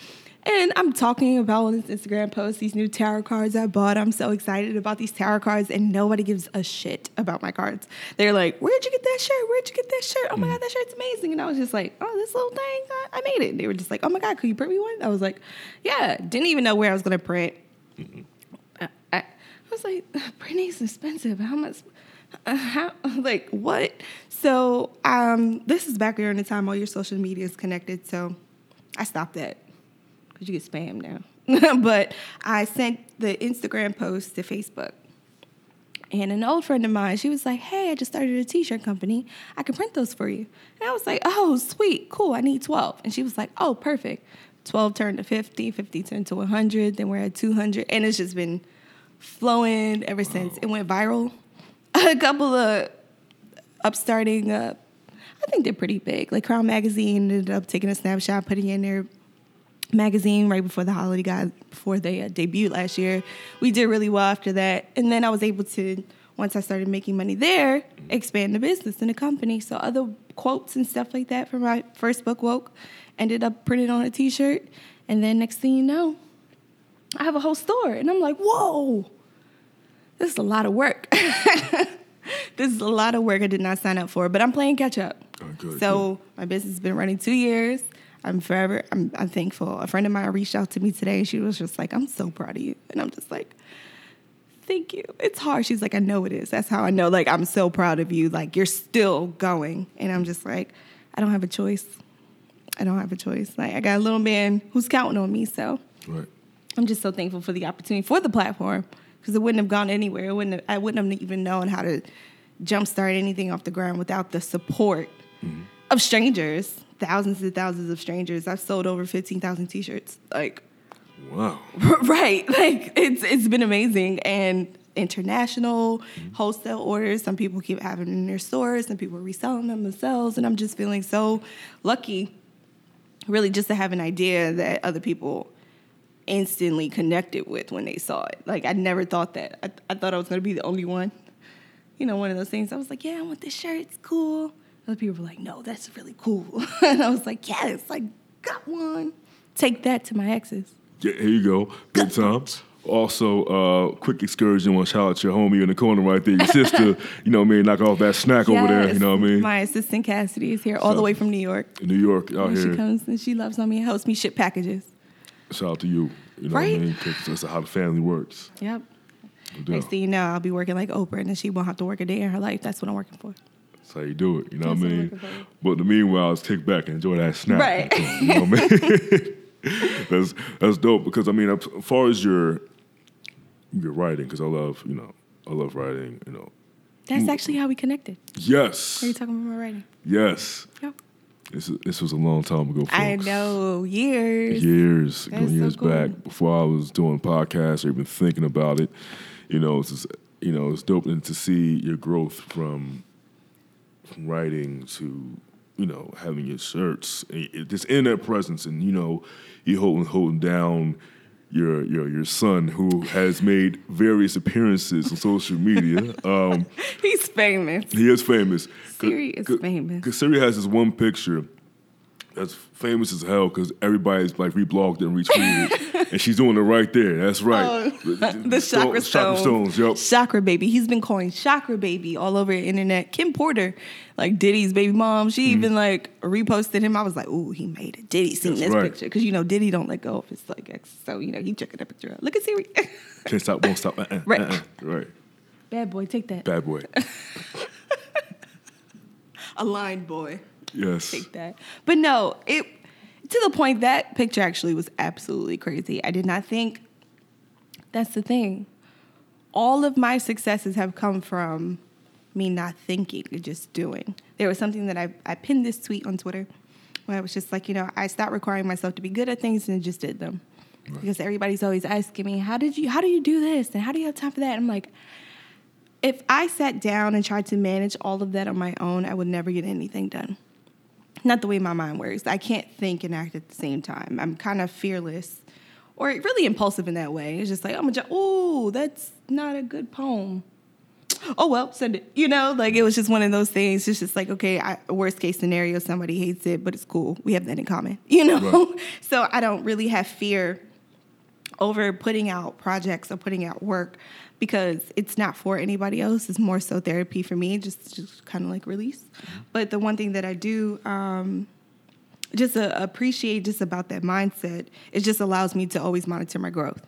Speaker 3: And I'm talking about on this Instagram post these new tarot cards I bought. I'm so excited about these tarot cards, and nobody gives a shit about my cards. They're like, "Where'd you get that shirt? Where'd you get that shirt? Oh my god, that shirt's amazing!" And I was just like, "Oh, this little thing, I, I made it." And they were just like, "Oh my god, could you print me one?" I was like, "Yeah." Didn't even know where I was gonna print. I, I, I was like, printing's expensive. How much? Uh, how like what? So um, this is back during the time all your social media is connected. So I stopped that because you get spam now. but I sent the Instagram post to Facebook. And an old friend of mine, she was like, Hey, I just started a t shirt company. I can print those for you. And I was like, Oh, sweet, cool. I need 12. And she was like, Oh, perfect. 12 turned to 50, 50 turned to 100. Then we're at 200. And it's just been flowing ever since. It went viral. a couple of upstarting, uh, I think they're pretty big. Like Crown Magazine ended up taking a snapshot, putting it in their magazine right before the holiday got before they uh, debuted last year. We did really well after that, and then I was able to once I started making money there, expand the business and the company. So other quotes and stuff like that from my first book, Woke, ended up printed on a T-shirt, and then next thing you know, I have a whole store, and I'm like, whoa, this is a lot of work. this is a lot of work I did not sign up for, but I'm playing catch up.
Speaker 2: Oh, good,
Speaker 3: so my business has been running two years. I'm forever. I'm, I'm thankful. A friend of mine reached out to me today, and she was just like, "I'm so proud of you," and I'm just like, "Thank you." It's hard. She's like, "I know it is." That's how I know. Like, I'm so proud of you. Like, you're still going, and I'm just like, I don't have a choice. I don't have a choice. Like, I got a little man who's counting on me, so
Speaker 2: Right.
Speaker 3: I'm just so thankful for the opportunity for the platform because it wouldn't have gone anywhere. It wouldn't have, I wouldn't have even known how to jumpstart anything off the ground without the support mm-hmm. of strangers, thousands and thousands of strangers. I've sold over 15,000 t-shirts. Like,
Speaker 2: Wow.
Speaker 3: right. Like it's it's been amazing and international mm-hmm. wholesale orders. Some people keep having them in their stores, some people are reselling them themselves, and I'm just feeling so lucky, really, just to have an idea that other people instantly connected with when they saw it. Like I never thought that. I, I thought I was gonna be the only one. You know, one of those things. I was like, yeah, I want this shirt. It's cool. Other people were like, no, that's really cool. and I was like, yes, I got one. Take that to my exes.
Speaker 2: Yeah, here you go. Big time. Also, uh, quick excursion. Want to shout out your homie in the corner right there, your sister. you know what I mean? Knock off that snack over there. You know what I mean?
Speaker 3: My assistant Cassidy is here all the way from New York.
Speaker 2: in New York out
Speaker 3: And
Speaker 2: here.
Speaker 3: she comes and she loves on me and helps me ship packages.
Speaker 2: Shout out to you. You know
Speaker 3: Right?
Speaker 2: what I mean? 'Cause that's how the family works.
Speaker 3: Yep. Next thing you know, I'll be working like Oprah and then she won't have to work a day in her life. That's what I'm working for.
Speaker 2: That's how you do it. You know
Speaker 3: That's
Speaker 2: what I mean? But in the meanwhile, let's kick back and enjoy that snack.
Speaker 3: Right.
Speaker 2: You know what I mean? that's that's dope because I mean, as far as your your writing, because I love you know I love writing. You know,
Speaker 3: That's actually how we connected.
Speaker 2: yes,
Speaker 3: Are you talking about my writing?
Speaker 2: yes.
Speaker 3: Yep.
Speaker 2: This this was a long time ago. Folks.
Speaker 3: I know years.
Speaker 2: years,
Speaker 3: That's
Speaker 2: going
Speaker 3: so
Speaker 2: years
Speaker 3: cool.
Speaker 2: back before I was doing podcasts or even thinking about it. You know, it's just, you know it's dope to see your growth from, from writing to you know having your shirts, just in this internet presence, and you know you holding holding down. Your, your your son who has made various appearances on social media. Um,
Speaker 3: He's famous.
Speaker 2: he is famous.
Speaker 3: Siri is famous.
Speaker 2: Because Siri has this one picture that's famous as hell because everybody's like reblogged and retweeted, and she's doing it right there. That's right.
Speaker 3: Oh, the chakra
Speaker 2: Chakra
Speaker 3: stones.
Speaker 2: stones. Yep.
Speaker 3: Chakra baby. He's been calling chakra baby all over the internet. Kim Porter, like Diddy's baby mom, she mm-hmm. even like reposted him. I was like, ooh, he made it. Diddy seen.
Speaker 2: That's
Speaker 3: this
Speaker 2: right.
Speaker 3: picture because you know Diddy don't let go of his like ex. So you know he checking that picture out. Look at Siri.
Speaker 2: Can't stop, won't stop. Uh-uh,
Speaker 3: Right.
Speaker 2: uh-uh. Right.
Speaker 3: Bad boy, take that.
Speaker 2: Bad boy.
Speaker 3: A Aligned boy.
Speaker 2: Yes.
Speaker 3: take that. But no, it to the point that picture actually was absolutely crazy. I did not think that's the thing. All of my successes have come from me not thinking and just doing. There was something that I, I pinned this tweet on Twitter where I was just like, you know, I stopped requiring myself to be good at things and just did them. Because everybody's always asking me, how did you how do you do this? And how do you have time for that? I'm like, if I sat down and tried to manage all of that on my own, I would never get anything done. Not the way my mind works. I can't think and act at the same time. I'm kind of fearless or really impulsive in that way. It's just like, I'm a, oh, that's not a good poem. Oh, well, send it. You know, like it was just one of those things. It's just like, okay, I, worst case scenario, somebody hates it, but it's cool. We have that in common, you know?
Speaker 2: Right.
Speaker 3: so I don't really have fear over putting out projects or putting out work because it's not for anybody else. It's more so therapy for me, just just kind of like release. But the one thing that I do um, just uh, appreciate just about that mindset, it just allows me to always monitor my growth.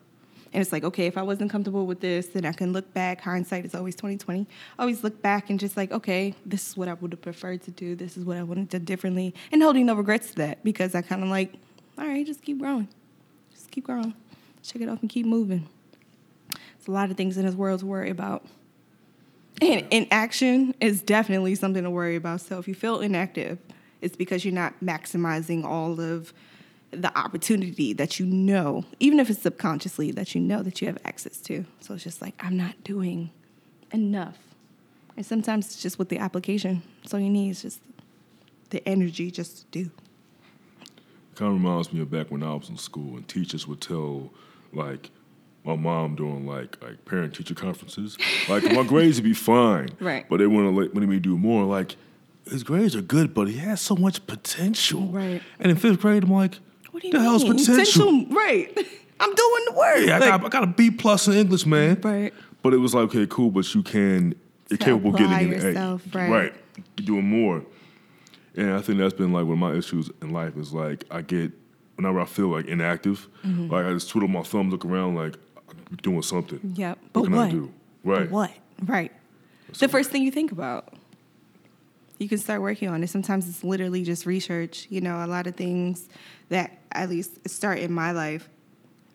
Speaker 3: And it's like, okay, if I wasn't comfortable with this, then I can look back. Hindsight is always 2020. Always look back and just like, okay, this is what I would have preferred to do. This is what I would have done differently. And holding no regrets to that because I kind of like, all right, just keep growing. Just keep growing. Check it off and keep moving. There's a lot of things in this world to worry about. And inaction is definitely something to worry about. So if you feel inactive, it's because you're not maximizing all of the opportunity that you know, even if it's subconsciously, that you know that you have access to. So it's just like, I'm not doing enough. And sometimes it's just with the application. So you need is just the energy just to do.
Speaker 2: Kind of reminds me of back when I was in school and teachers would tell, like, my mom doing like like parent teacher conferences. Like my grades would be fine,
Speaker 3: Right.
Speaker 2: But they want to let, me do more. Like his grades are good, but he has so much potential,
Speaker 3: Right.
Speaker 2: And in fifth grade, I'm like,
Speaker 3: What do you
Speaker 2: the hell's
Speaker 3: mean?
Speaker 2: potential?
Speaker 3: Right. I'm doing the work.
Speaker 2: Yeah, I,
Speaker 3: Like,
Speaker 2: got, I got a B plus in English, man.
Speaker 3: Right.
Speaker 2: But it was like, okay, cool, but you can, you're capable of getting
Speaker 3: apply
Speaker 2: an A.
Speaker 3: right.
Speaker 2: Right. You're doing more. And I think that's been like one of my issues in life is like I get whenever I feel like inactive,
Speaker 3: Mm-hmm.
Speaker 2: like I just twiddle my thumb, look around like I'm doing something.
Speaker 3: Yep.
Speaker 2: What
Speaker 3: But
Speaker 2: can
Speaker 3: what?
Speaker 2: I do? Right.
Speaker 3: But what? Right. the first thing you think about. You can start working on it. Sometimes it's literally just research. You know, a lot of things that at least start in my life,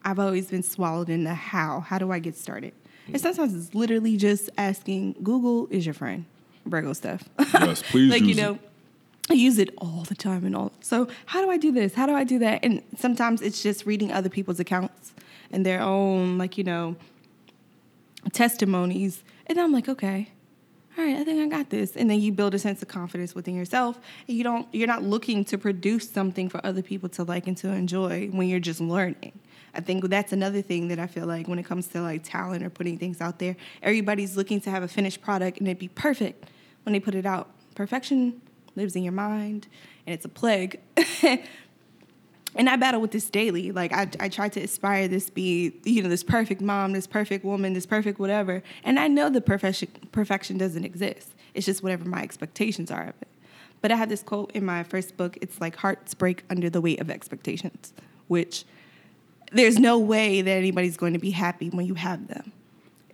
Speaker 3: I've always been swallowed in the how. How do I get started? And sometimes it's literally just asking Google is your friend. Virgo stuff.
Speaker 2: Yes, please
Speaker 3: like you know, I use it all the time and all. So how do I do this? How do I do that? And sometimes it's just reading other people's accounts and their own like you know testimonies, and I'm like, okay, all right, I think I got this. And then you build a sense of confidence within yourself, you don't you're not looking to produce something for other people to like and to enjoy when you're just learning. I think that's another thing that I feel like when it comes to like talent or putting things out there, everybody's looking to have a finished product and it be perfect when they put it out. Perfection lives in your mind, and it's a plague. and I battle with this daily. Like I, I try to aspire this be, you know, this perfect mom, this perfect woman, this perfect whatever. And I know the perfection perfection doesn't exist. It's just whatever my expectations are of it. But I have this quote in my first book. It's like hearts break under the weight of expectations, which there's no way that anybody's going to be happy when you have them.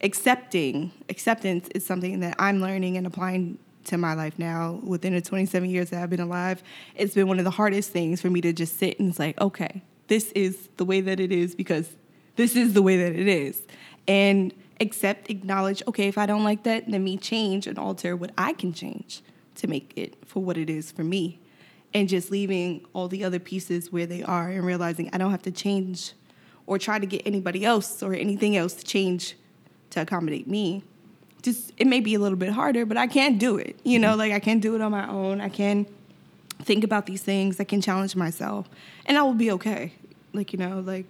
Speaker 3: Accepting acceptance is something that I'm learning and applying to my life now, within the 27 years that I've been alive, it's been one of the hardest things for me to just sit and it's like, okay, this is the way that it is because this is the way that it is. And accept, acknowledge, okay, if I don't like that, then me change and alter what I can change to make it for what it is for me. And just leaving all the other pieces where they are and realizing I don't have to change or try to get anybody else or anything else to change to accommodate me. Just it may be a little bit harder, but I can do it. You know, mm-hmm. like I can do it on my own. I can think about these things. I can challenge myself, and I will be okay. Like you know, like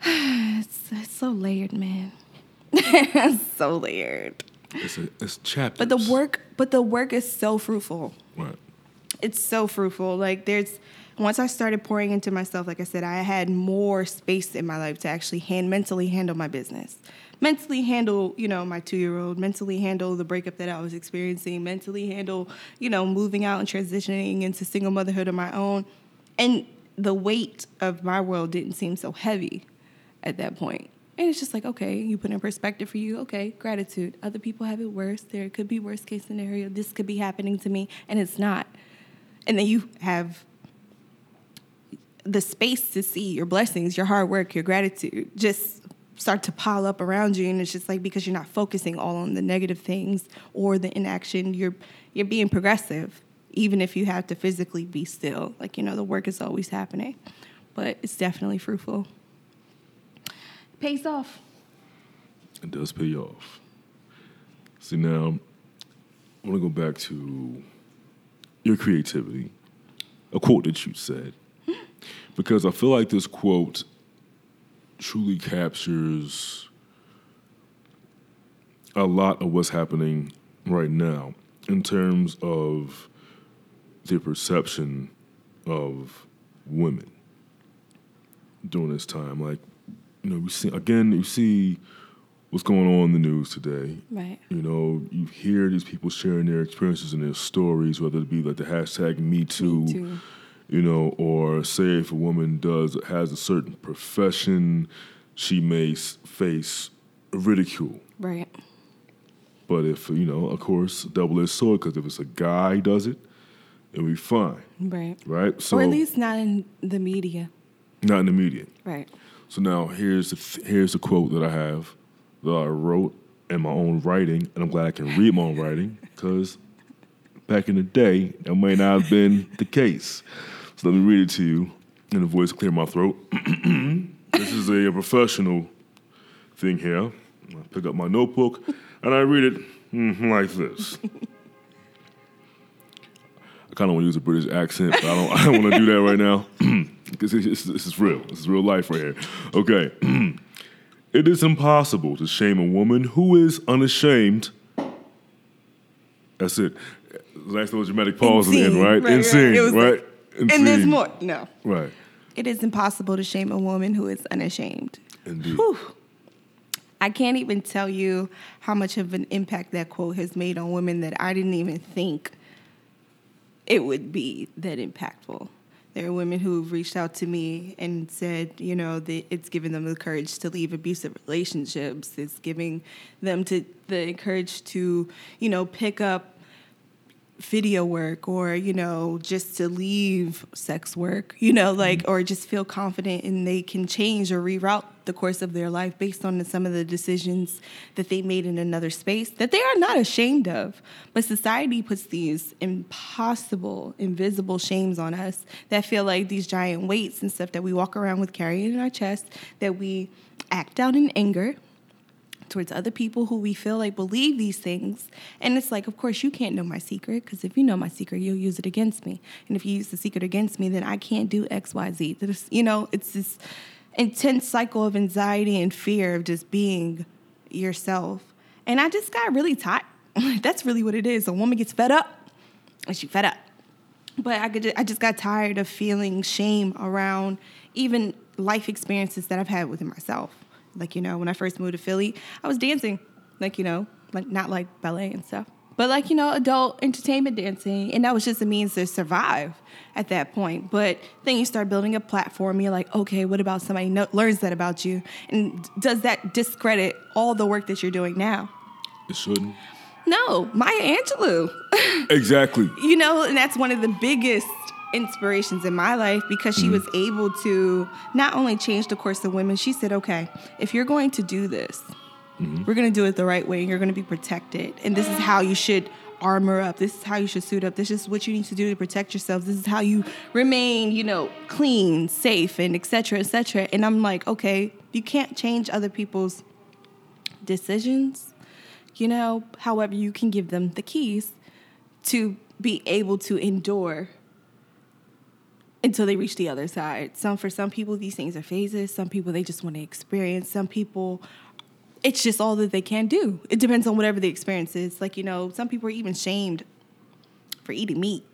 Speaker 3: it's, it's so layered, man. it's so layered.
Speaker 2: It's a it's chapters.
Speaker 3: But the work, but the work is so fruitful.
Speaker 2: Right.
Speaker 3: It's so fruitful. Like there's once I started pouring into myself, like I said, I had more space in my life to actually hand mentally handle my business. Mentally handle, you know, my two year old, mentally handle the breakup that I was experiencing, mentally handle, you know, moving out and transitioning into single motherhood of my own. And the weight of my world didn't seem so heavy at that point. And it's just like, okay, you put in perspective for you, okay, gratitude. Other people have it worse. There could be worst case scenario. This could be happening to me, and it's not. And then you have the space to see your blessings, your hard work, your gratitude just start to pile up around you and it's just like because you're not focusing all on the negative things or the inaction, you're you're being progressive even if you have to physically be still. Like, you know, the work is always happening. But it's definitely fruitful. pays off.
Speaker 2: It does pay off. See now, I want to go back to your creativity. A quote that you said hmm? because I feel like this quote truly captures a lot of what's happening right now in terms of the perception of women during this time. Like, you know, we see again, you see what's going on in the news today.
Speaker 3: Right.
Speaker 2: You know, you hear these people sharing their experiences and their stories, whether it be like the hashtag Me Too,
Speaker 3: Me too.
Speaker 2: You know, or say if a woman does has a certain profession, she may face ridicule.
Speaker 3: Right.
Speaker 2: But if you know, of course, double edged sword because if it's a guy who does it, it'll be fine,
Speaker 3: Right.
Speaker 2: right? So
Speaker 3: or at least not in the media.
Speaker 2: not in the media.
Speaker 3: Right.
Speaker 2: So now here's the th- here's the quote that I have that I wrote in my own writing, and I'm glad I can read my own writing because back in the day that may not have been the case. So let me read it to you in a voice clear my throat. this is a, professional thing here. I pick up my notebook and I read it mm, like this. I kind of want to use a British accent, but I don't. I don't want to do that right now because this, this is real. This is real life right here. Okay. it is impossible to shame a woman who is unashamed. That's it. Last was dramatic pause in the end,
Speaker 3: Insane.
Speaker 2: right?
Speaker 3: Right, right.
Speaker 2: Insane, right?
Speaker 3: Like- And there's more. No.
Speaker 2: Right.
Speaker 3: It is impossible to shame a woman who is unashamed.
Speaker 2: Indeed.
Speaker 3: Whew. I can't even tell you how much of an impact that quote has made on women that I didn't even think it would be that impactful. There are women who have reached out to me and said, you know, that it's given them the courage to leave abusive relationships. It's giving them to the courage to, you know, pick up video work or you know just to leave sex work you know mm-hmm. like or just feel confident and they can change or reroute the course of their life based on some of the decisions that they made in another space that they are not ashamed of. But society puts these impossible invisible shames on us that feel like these giant weights and stuff that we walk around with carrying in our chest that we act out in anger towards other people who we feel like believe these things. And it's like, of course, you can't know my secret because if you know my secret, you'll use it against me. And if you use the secret against me, then I can't do X, Y, Z. There's, you know, it's this intense cycle of anxiety and fear of just being yourself. And I just got really tired. That's really what it is. A woman gets fed up and she fed up. But I could I just got tired of feeling shame around even life experiences that I've had within myself. Like, you know, when I first moved to Philly, I was dancing, like, you know, like not like ballet and stuff, but like, you know, adult entertainment dancing. And that was just a means to survive at that point. But then you start building a platform. You're like, okay, what about somebody know, learns that about you? And does that discredit all the work that you're doing now?
Speaker 2: It shouldn't.
Speaker 3: No, Maya Angelou.
Speaker 2: Exactly.
Speaker 3: you know, and that's one of the biggest inspirations in my life because she mm-hmm. was able to not only change the course of women, she said, okay, if you're going to do this, mm-hmm. we're going to do it the right way and you're going to be protected. And this is how you should armor up. This is how you should suit up. This is what you need to do to protect yourselves. This is how you remain, you know, clean, safe, and et cetera, et cetera. And I'm like, okay, you can't change other people's decisions, you know, however, you can give them the keys to be able to endure until they reach the other side. Some for some people these things are phases, some people they just want to experience, some people it's just all that they can do. It depends on whatever the experience is. Like, you know, some people are even shamed for eating meat.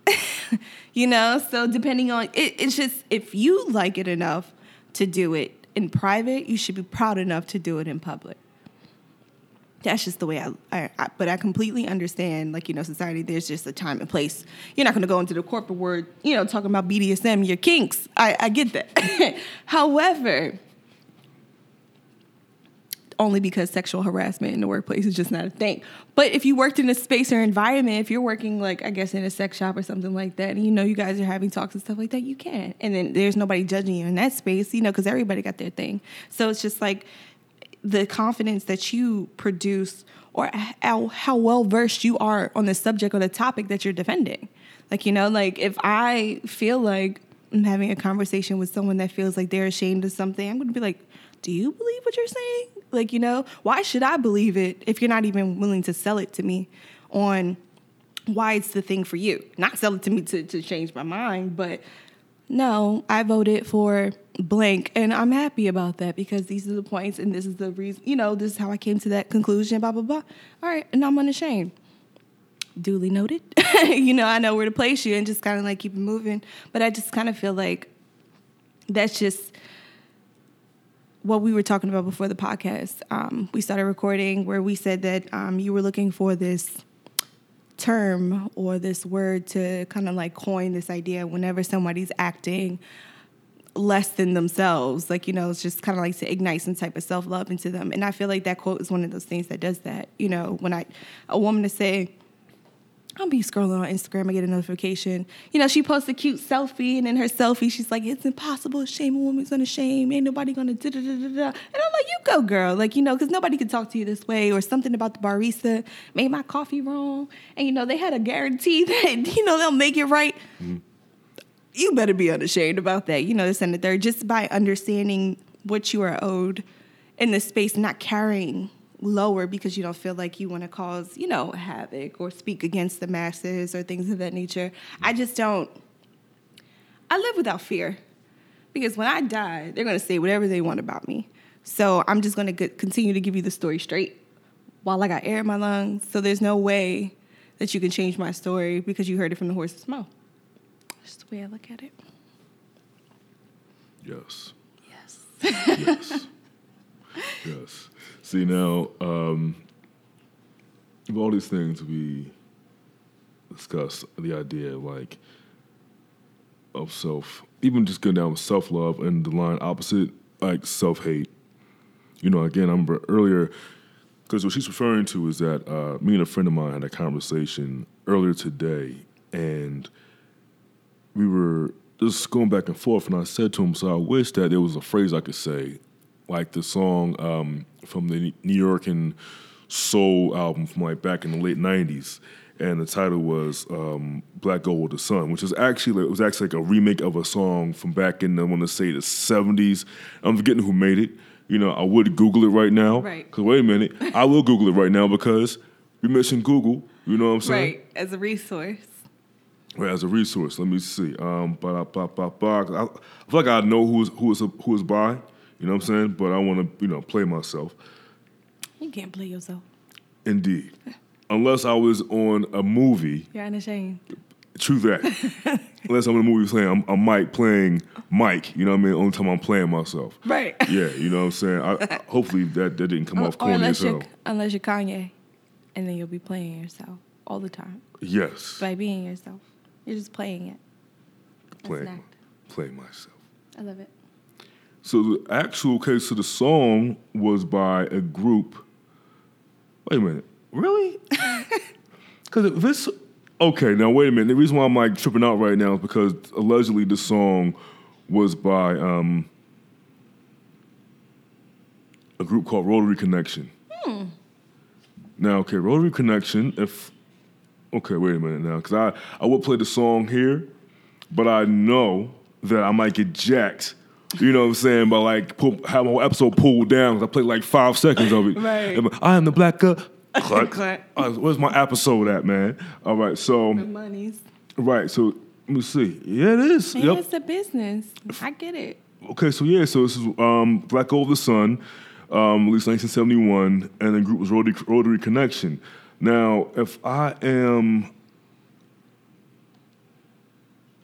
Speaker 3: you know, so depending on it, it's just if you like it enough to do it in private, you should be proud enough to do it in public that's just the way I, I, I, but I completely understand, like, you know, society, there's just a time and place. You're not going to go into the corporate world, you know, talking about BDSM, your kinks. I, I get that. However, only because sexual harassment in the workplace is just not a thing. But if you worked in a space or environment, if you're working like I guess in a sex shop or something like that, and you know you guys are having talks and stuff like that, you can. And then there's nobody judging you in that space, you know, because everybody got their thing. So it's just like the confidence that you produce or how, how well versed you are on the subject or the topic that you're defending. Like, you know, like if I feel like I'm having a conversation with someone that feels like they're ashamed of something, I'm to be like, do you believe what you're saying? Like, you know, why should I believe it if you're not even willing to sell it to me on why it's the thing for you? Not sell it to me to, to change my mind, but no, I voted for blank and I'm happy about that because these are the points and this is the reason, you know, this is how I came to that conclusion, blah, blah, blah. All right, and I'm unashamed. Duly noted. you know, I know where to place you and just kind of like keep it moving. But I just kind of feel like that's just what we were talking about before the podcast. Um, we started recording where we said that um, you were looking for this term or this word to kind of like coin this idea whenever somebody's acting less than themselves. Like, you know, it's just kind of like to ignite some type of self love into them. And I feel like that quote is one of those things that does that. You know, when I, a woman to say, I'll be scrolling on Instagram, I get a notification. You know, she posts a cute selfie, and in her selfie, she's like, It's impossible shame a woman's gonna shame. Ain't nobody gonna da da da da da. And I'm like, You go, girl. Like, you know, because nobody can talk to you this way, or something about the barista made my coffee wrong. And, you know, they had a guarantee that, you know, they'll make it right. Mm-hmm. You better be unashamed about that. You know, this and the third, just by understanding what you are owed in this space, not carrying lower because you don't feel like you want to cause, you know, havoc or speak against the masses or things of that nature. I just don't. I live without fear because when I die, they're going to say whatever they want about me. So I'm just going to continue to give you the story straight while I got air in my lungs. So there's no way that you can change my story because you heard it from the horse's mouth. That's the way I look at it.
Speaker 2: Yes.
Speaker 3: Yes.
Speaker 2: yes. Yes. See now, um, of all these things we discuss, the idea like of self, even just going down with self love and the line opposite, like self hate. You know, again, I remember earlier because what she's referring to is that uh, me and a friend of mine had a conversation earlier today, and we were just going back and forth, and I said to him, "So I wish that there was a phrase I could say like the song um, from the New York and soul album from like back in the late '90s, and the title was um, "Black Gold with the Sun," which is actually it was actually like a remake of a song from back in I want to say the '70s. I'm forgetting who made it. You know, I would Google it right now.
Speaker 3: Right.
Speaker 2: Cause wait a minute, I will Google it right now because we mentioned Google. You know what I'm saying?
Speaker 3: Right, as a resource.
Speaker 2: As a resource. Let me see. Um, ba ba ba ba. I, I feel like I know who is who is who is by. You know what I'm saying? But I want to, you know, play myself.
Speaker 3: You can't play yourself.
Speaker 2: Indeed. Unless I was on a movie.
Speaker 3: You're unashamed.
Speaker 2: True that. Unless I'm in a movie playing, I'm, I'm Mike playing Mike. You know what I mean? Only time I'm playing myself.
Speaker 3: Right.
Speaker 2: Yeah, you know what I'm saying? I, hopefully that, that didn't come off corny
Speaker 3: unless
Speaker 2: as hell.
Speaker 3: Unless you're Kanye, and then you'll be playing yourself all the time.
Speaker 2: Yes.
Speaker 3: By being yourself. You're just playing it. That's an
Speaker 2: Playing,
Speaker 3: act.
Speaker 2: playing myself.
Speaker 3: I love it.
Speaker 2: So the actual case of the song was by a group. Wait a minute, really? Because this. okay, now wait a minute. The reason why I'm like tripping out right now is because allegedly the song was by um, a group called Rotary Connection. Now, okay, Rotary Connection. If okay, wait a minute now, because I I would play the song here, but I know that I might get jacked. You know what I'm saying? By like pull, have my whole episode pulled down because I played like five seconds of it.
Speaker 3: Right.
Speaker 2: And I am the black girl. Cut. Uh, where's my episode at, man? All right, so
Speaker 3: The monies.
Speaker 2: right, so let me see. Yeah, it is. Yep.
Speaker 3: it's a business. I get it.
Speaker 2: Okay, so yeah, so this is um, Black Over the Sun, um, released 1971, and the group was Rotary, Rotary Connection. Now, if I am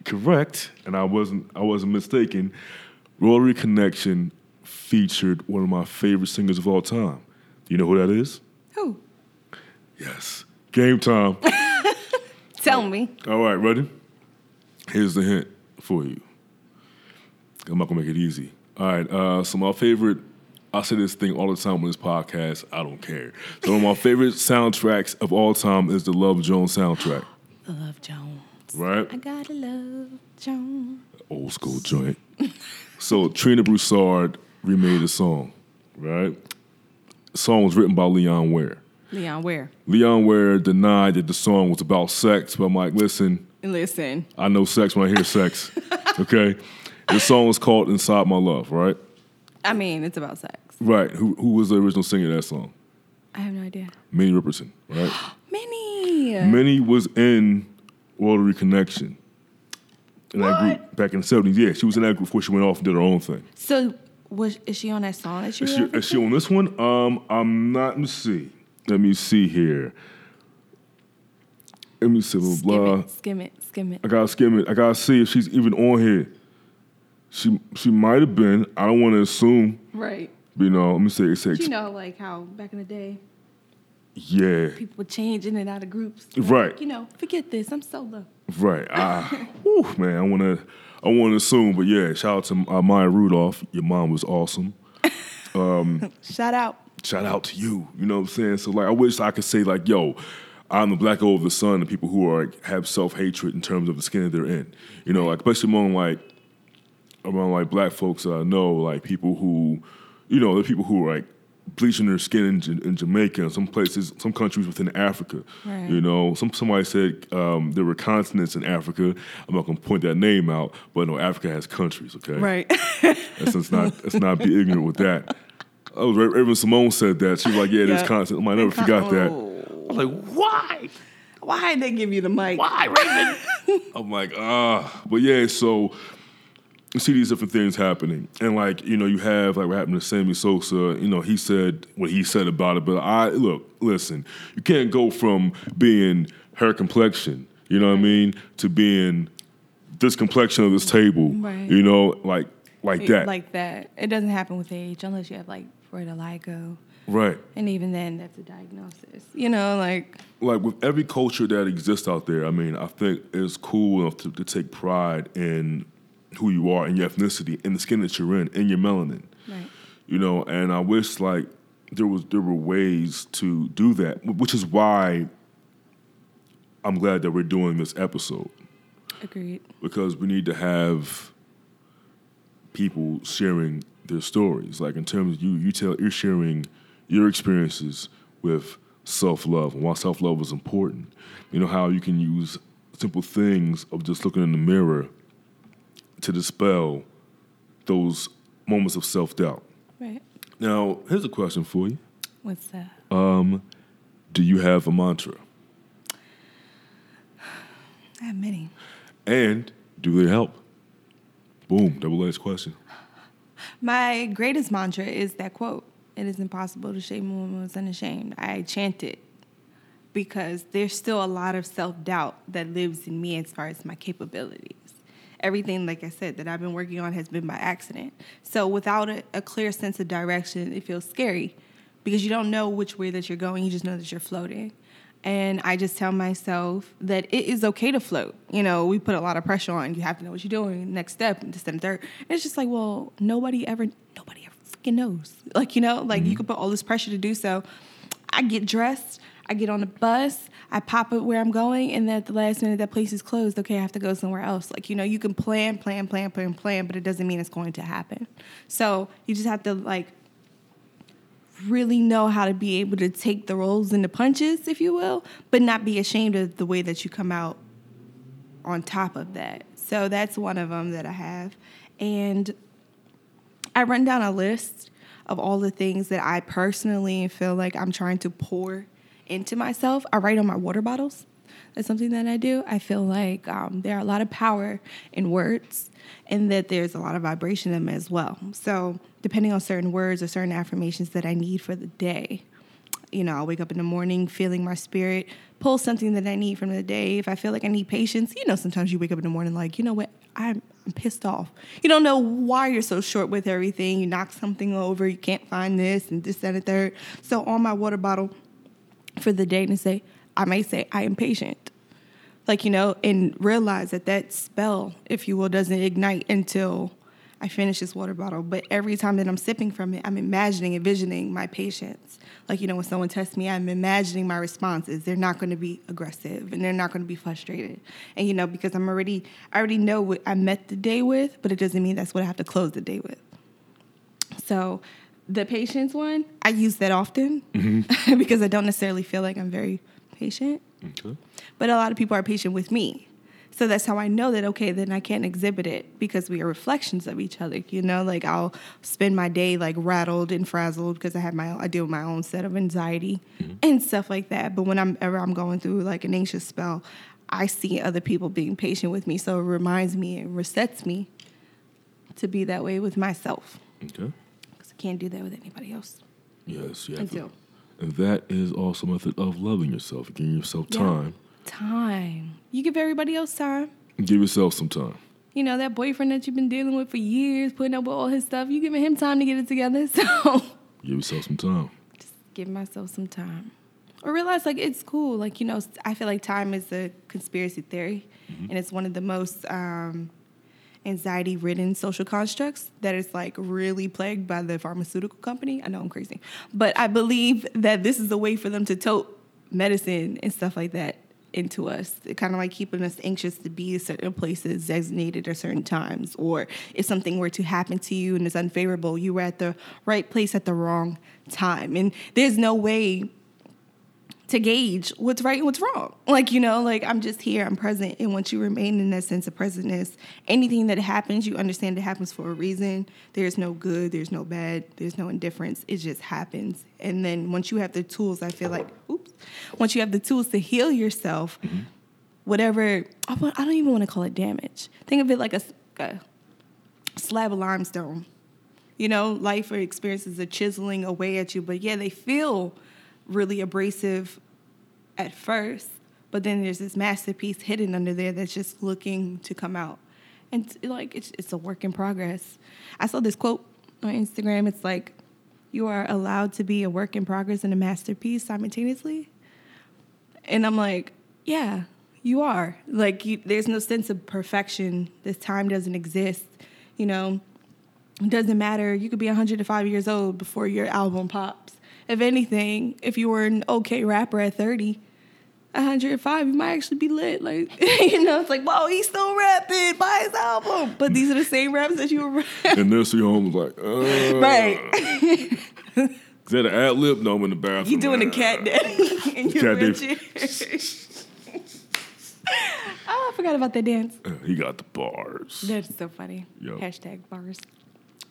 Speaker 2: correct, and I wasn't, I wasn't mistaken, Rotary Connection featured one of my favorite singers of all time. Do you know who that is?
Speaker 3: Who?
Speaker 2: Yes, Game Time.
Speaker 3: Tell me.
Speaker 2: All right, ready? Here's the hint for you. I'm not gonna make it easy. All right, uh, so my favorite, I say this thing all the time on this podcast, I don't care. So one of my favorite soundtracks of all time is the Love Jones soundtrack,
Speaker 3: The Love Jones.
Speaker 2: right?
Speaker 3: I gotta love Jones.
Speaker 2: Old school joint. so Trina Broussard remade the song, right? The song was written by Leon Ware.
Speaker 3: Leon, Ware.
Speaker 2: Leon Ware denied that the song was about sex, but I'm like, listen,
Speaker 3: Listen.
Speaker 2: I know sex when I hear sex. Okay, the song is called "Inside My Love," right?
Speaker 3: I mean, it's about sex.
Speaker 2: Right. Who who was the original singer of that song?
Speaker 3: I have no idea.
Speaker 2: Minnie Riperton, right?
Speaker 3: Minnie.
Speaker 2: Minnie was in Rotary Connection in that group back in the seventies. Yeah, she was in that group before she went off and did her own thing.
Speaker 3: So, was is she on that song that
Speaker 2: Is she, is she on this one? Um, I'm not. Let me see. Let me see here. Let me see. Blah
Speaker 3: Skim
Speaker 2: blah.
Speaker 3: it, skim it, skim it.
Speaker 2: I gotta skim it. I gotta see if she's even on here. She she might have been. I don't want to assume.
Speaker 3: Right.
Speaker 2: You know. Let me say. It's
Speaker 3: You know, like how back in the day,
Speaker 2: Yeah.
Speaker 3: people would change in and out of groups.
Speaker 2: Right.
Speaker 3: You know, forget this. I'm solo.
Speaker 2: Right. Ah. whew, man. I wanna. I want to assume, but yeah. Shout out to uh, Maya Rudolph. Your mom was awesome.
Speaker 3: Shout out.
Speaker 2: Shout out to you. You know what I'm saying? So like, I wish I could say like, yo. I'm the black over the sun, the people who are like, have self hatred in terms of the skin that they're in. You know, like especially among like among like black folks that I know, like people who, you know, the people who are like bleaching their skin in, in Jamaica some places, some countries within Africa.
Speaker 3: Right.
Speaker 2: You know, some somebody said um, there were continents in Africa. I'm not gonna point that name out, but no, Africa has countries. Okay,
Speaker 3: Right.
Speaker 2: Let's, let's not let's not be ignorant with that. Oh, Ra- Raven-Symoné said that. She was like, "Yeah, there's
Speaker 3: Yeah.
Speaker 2: continents." I never forgot that.
Speaker 3: Oh.
Speaker 2: I was like, "Why?
Speaker 3: Why did they give you the mic?
Speaker 2: Why, Raven?" I'm like, ah, but yeah. So see these different things happening, and like you know, you have like what happened to Sammy Sosa. You know, he said what he said about it, but I look, listen, you can't go from being her complexion, you know what I mean, to being this complexion of this table,
Speaker 3: Right.
Speaker 2: you know, like like that,
Speaker 3: Like that. It doesn't happen with age unless you have like vitiligo.
Speaker 2: right?
Speaker 3: And even then, that's a diagnosis. You know, like,
Speaker 2: like with every culture that exists out there, I mean, I think it's cool enough to, to take pride in who you are, and your ethnicity, and the skin that you're in, and your melanin.
Speaker 3: right.
Speaker 2: You know, and I wish like there was there were ways to do that, which is why I'm glad that we're doing this episode
Speaker 3: Agreed.
Speaker 2: because we need to have people sharing their stories. Like in terms of you, you tell you're sharing your experiences with self love and why self love is important. You know how you can use simple things of just looking in the mirror to dispel those moments of self doubt.
Speaker 3: Right.
Speaker 2: Now, here's a question for you:
Speaker 3: What's that?
Speaker 2: Um, Do you have a mantra,
Speaker 3: I have many.
Speaker 2: and do they help? Boom, double-edged question.
Speaker 3: My greatest mantra is that quote It is impossible to shame a woman who's unashamed. I chant it because there's still a lot of self doubt that lives in me as far as my capabilities. Everything, like I said, that I've been working on has been by accident. So without a, a clear sense of direction, it feels scary because you don't know which way that you're going. You just know that you're floating. And I just tell myself that it is okay to float. You know, we put a lot of pressure on. You have to know what you're doing, next step, and this and third. And it's just like, well, nobody ever, nobody ever freaking knows. Like, you know, like you mm-hmm. could put all this pressure to do so. I get dressed, I get on the bus, I pop up where I'm going, and then at the last minute that place is closed. Okay, I have to go somewhere else. Like, you know, you can plan, plan, plan, plan, plan, but it doesn't mean it's going to happen. So you just have to like really know how to be able to take the rolls and the punches, if you will, but not be ashamed of the way that you come out on top of that. So that's one of them that I have. And I run down a list of all the things that I personally feel like I'm trying to pour into myself. I write on my water bottles. That's something that I do. I feel like um, there are a lot of power in words and that there's a lot of vibration in them as well. So, depending on certain words or certain affirmations that I need for the day, you know, I'll wake up in the morning feeling my spirit, pull something that I need from the day. If I feel like I need patience, you know, sometimes you wake up in the morning like, you know what, I'm, I'm pissed off. You don't know why you're so short with everything. You knock something over, you can't find this and this, that, and third. So on my water bottle for the day and say, I may say, I am patient. Like, you know, and realize that that spell, if you will, doesn't ignite until I finish this water bottle. But every time that I'm sipping from it, I'm imagining, envisioning my patience. Like, you know, when someone tests me, I'm imagining my responses. They're not going to be aggressive and they're not going to be frustrated. And, you know, because I'm already, I already know what I met the day with, but it doesn't mean that's what I have to close the day with. So, the patience one, I use that often mm-hmm. because I don't necessarily feel like I'm very patient. Okay. But a lot of people are patient with me. So that's how I know that, okay, then I can't exhibit it because we are reflections of each other. You know, like I'll spend my day like rattled and frazzled because I have my, I deal with my own set of anxiety mm-hmm. and stuff like that. But when I'm ever I'm going through like an anxious spell, I see other people being patient with me. So it reminds me and resets me to be that way with myself. Okay. Because can't do that with anybody else.
Speaker 2: Yes, yeah. Until. And that is also a method of loving yourself, giving yourself yeah. time
Speaker 3: Time. You give everybody else time.
Speaker 2: Give yourself some time.
Speaker 3: You know, that boyfriend that you've been dealing with for years, putting up with all his stuff, you giving him time to get it together. So
Speaker 2: give yourself some time.
Speaker 3: Just give myself some time. Or realize like it's cool. Like, you know, I feel like time is a conspiracy theory. Mm-hmm. And it's one of the most um, anxiety ridden social constructs that is like really plagued by the pharmaceutical company. I know I'm crazy. But I believe that this is a way for them to tote medicine and stuff like that into us, kind of like keeping us anxious to be at certain places designated at certain times. Or if something were to happen to you and it's unfavorable, you were at the right place at the wrong time. And there's no way to gauge what's right and what's wrong. Like, you know, like I'm just here, I'm present. And once you remain in that sense of presentness, anything that happens, you understand it happens for a reason. There's no good, there's no bad, there's no indifference. It just happens. And then once you have the tools, I feel like, oops, once you have the tools to heal yourself, mm-hmm. whatever, I don't even want to call it damage. Think of it like a, a slab of limestone. You know, life or experiences are chiseling away at you, but yeah, they feel really abrasive at first, but then there's this masterpiece hidden under there that's just looking to come out. And like it's it's a work in progress. I saw this quote on Instagram. It's like you are allowed to be a work in progress and a masterpiece simultaneously. And I'm like, yeah, you are. Like you, there's no sense of perfection. This time doesn't exist. You know, it doesn't matter. You could be 105 years old before your album pops if anything, if you were an okay rapper at 30, 105, you might actually be lit. Like, you know, it's like, whoa, he's still rapping, buy his album. But these are the same raps that you were rapping.
Speaker 2: And nursery home was like, uh. Right. Is that an ad lib? No, I'm in the bathroom.
Speaker 3: You doing a cat daddy in your cat oh, I forgot about that dance.
Speaker 2: Uh, he got the bars.
Speaker 3: That's so funny. Yep. Hashtag bars.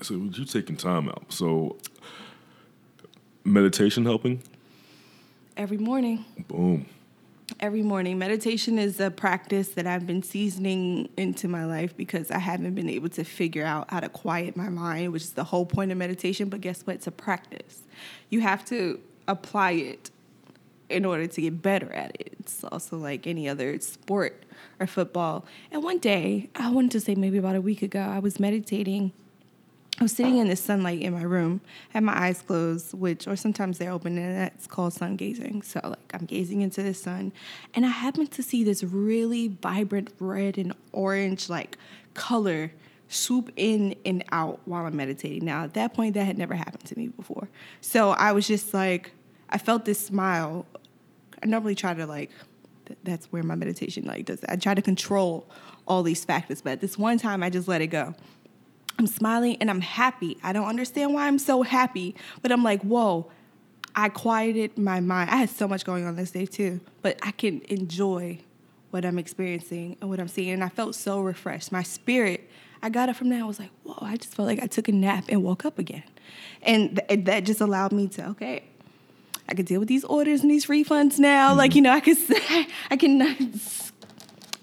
Speaker 2: So you taking time out. So meditation helping?
Speaker 3: Every morning.
Speaker 2: Boom.
Speaker 3: Every morning. Meditation is a practice that I've been seasoning into my life because I haven't been able to figure out how to quiet my mind, which is the whole point of meditation. But guess what? It's a practice. You have to apply it in order to get better at it. It's also like any other sport or football. And one day, I wanted to say maybe about a week ago, I was meditating I was sitting in the sunlight in my room, had my eyes closed, which, or sometimes they're open, and that's called sun gazing. So, like, I'm gazing into the sun, and I happened to see this really vibrant red and orange, like, color swoop in and out while I'm meditating. Now, at that point, that had never happened to me before. So, I was just like, I felt this smile I normally try to like, th- that's where my meditation like does. I try to control all these factors, but this one time I just let it go. I'm smiling and I'm happy. I don't understand why I'm so happy, but I'm like, whoa, I quieted my mind. I had so much going on this day too, but I can enjoy what I'm experiencing and what I'm seeing. And I felt so refreshed. My spirit, I got up from there. I was like, whoa, I just felt like I took a nap and woke up again. And th- that just allowed me to, okay, I can deal with these orders and these refunds now. Mm-hmm. Like, you know, I can, I can,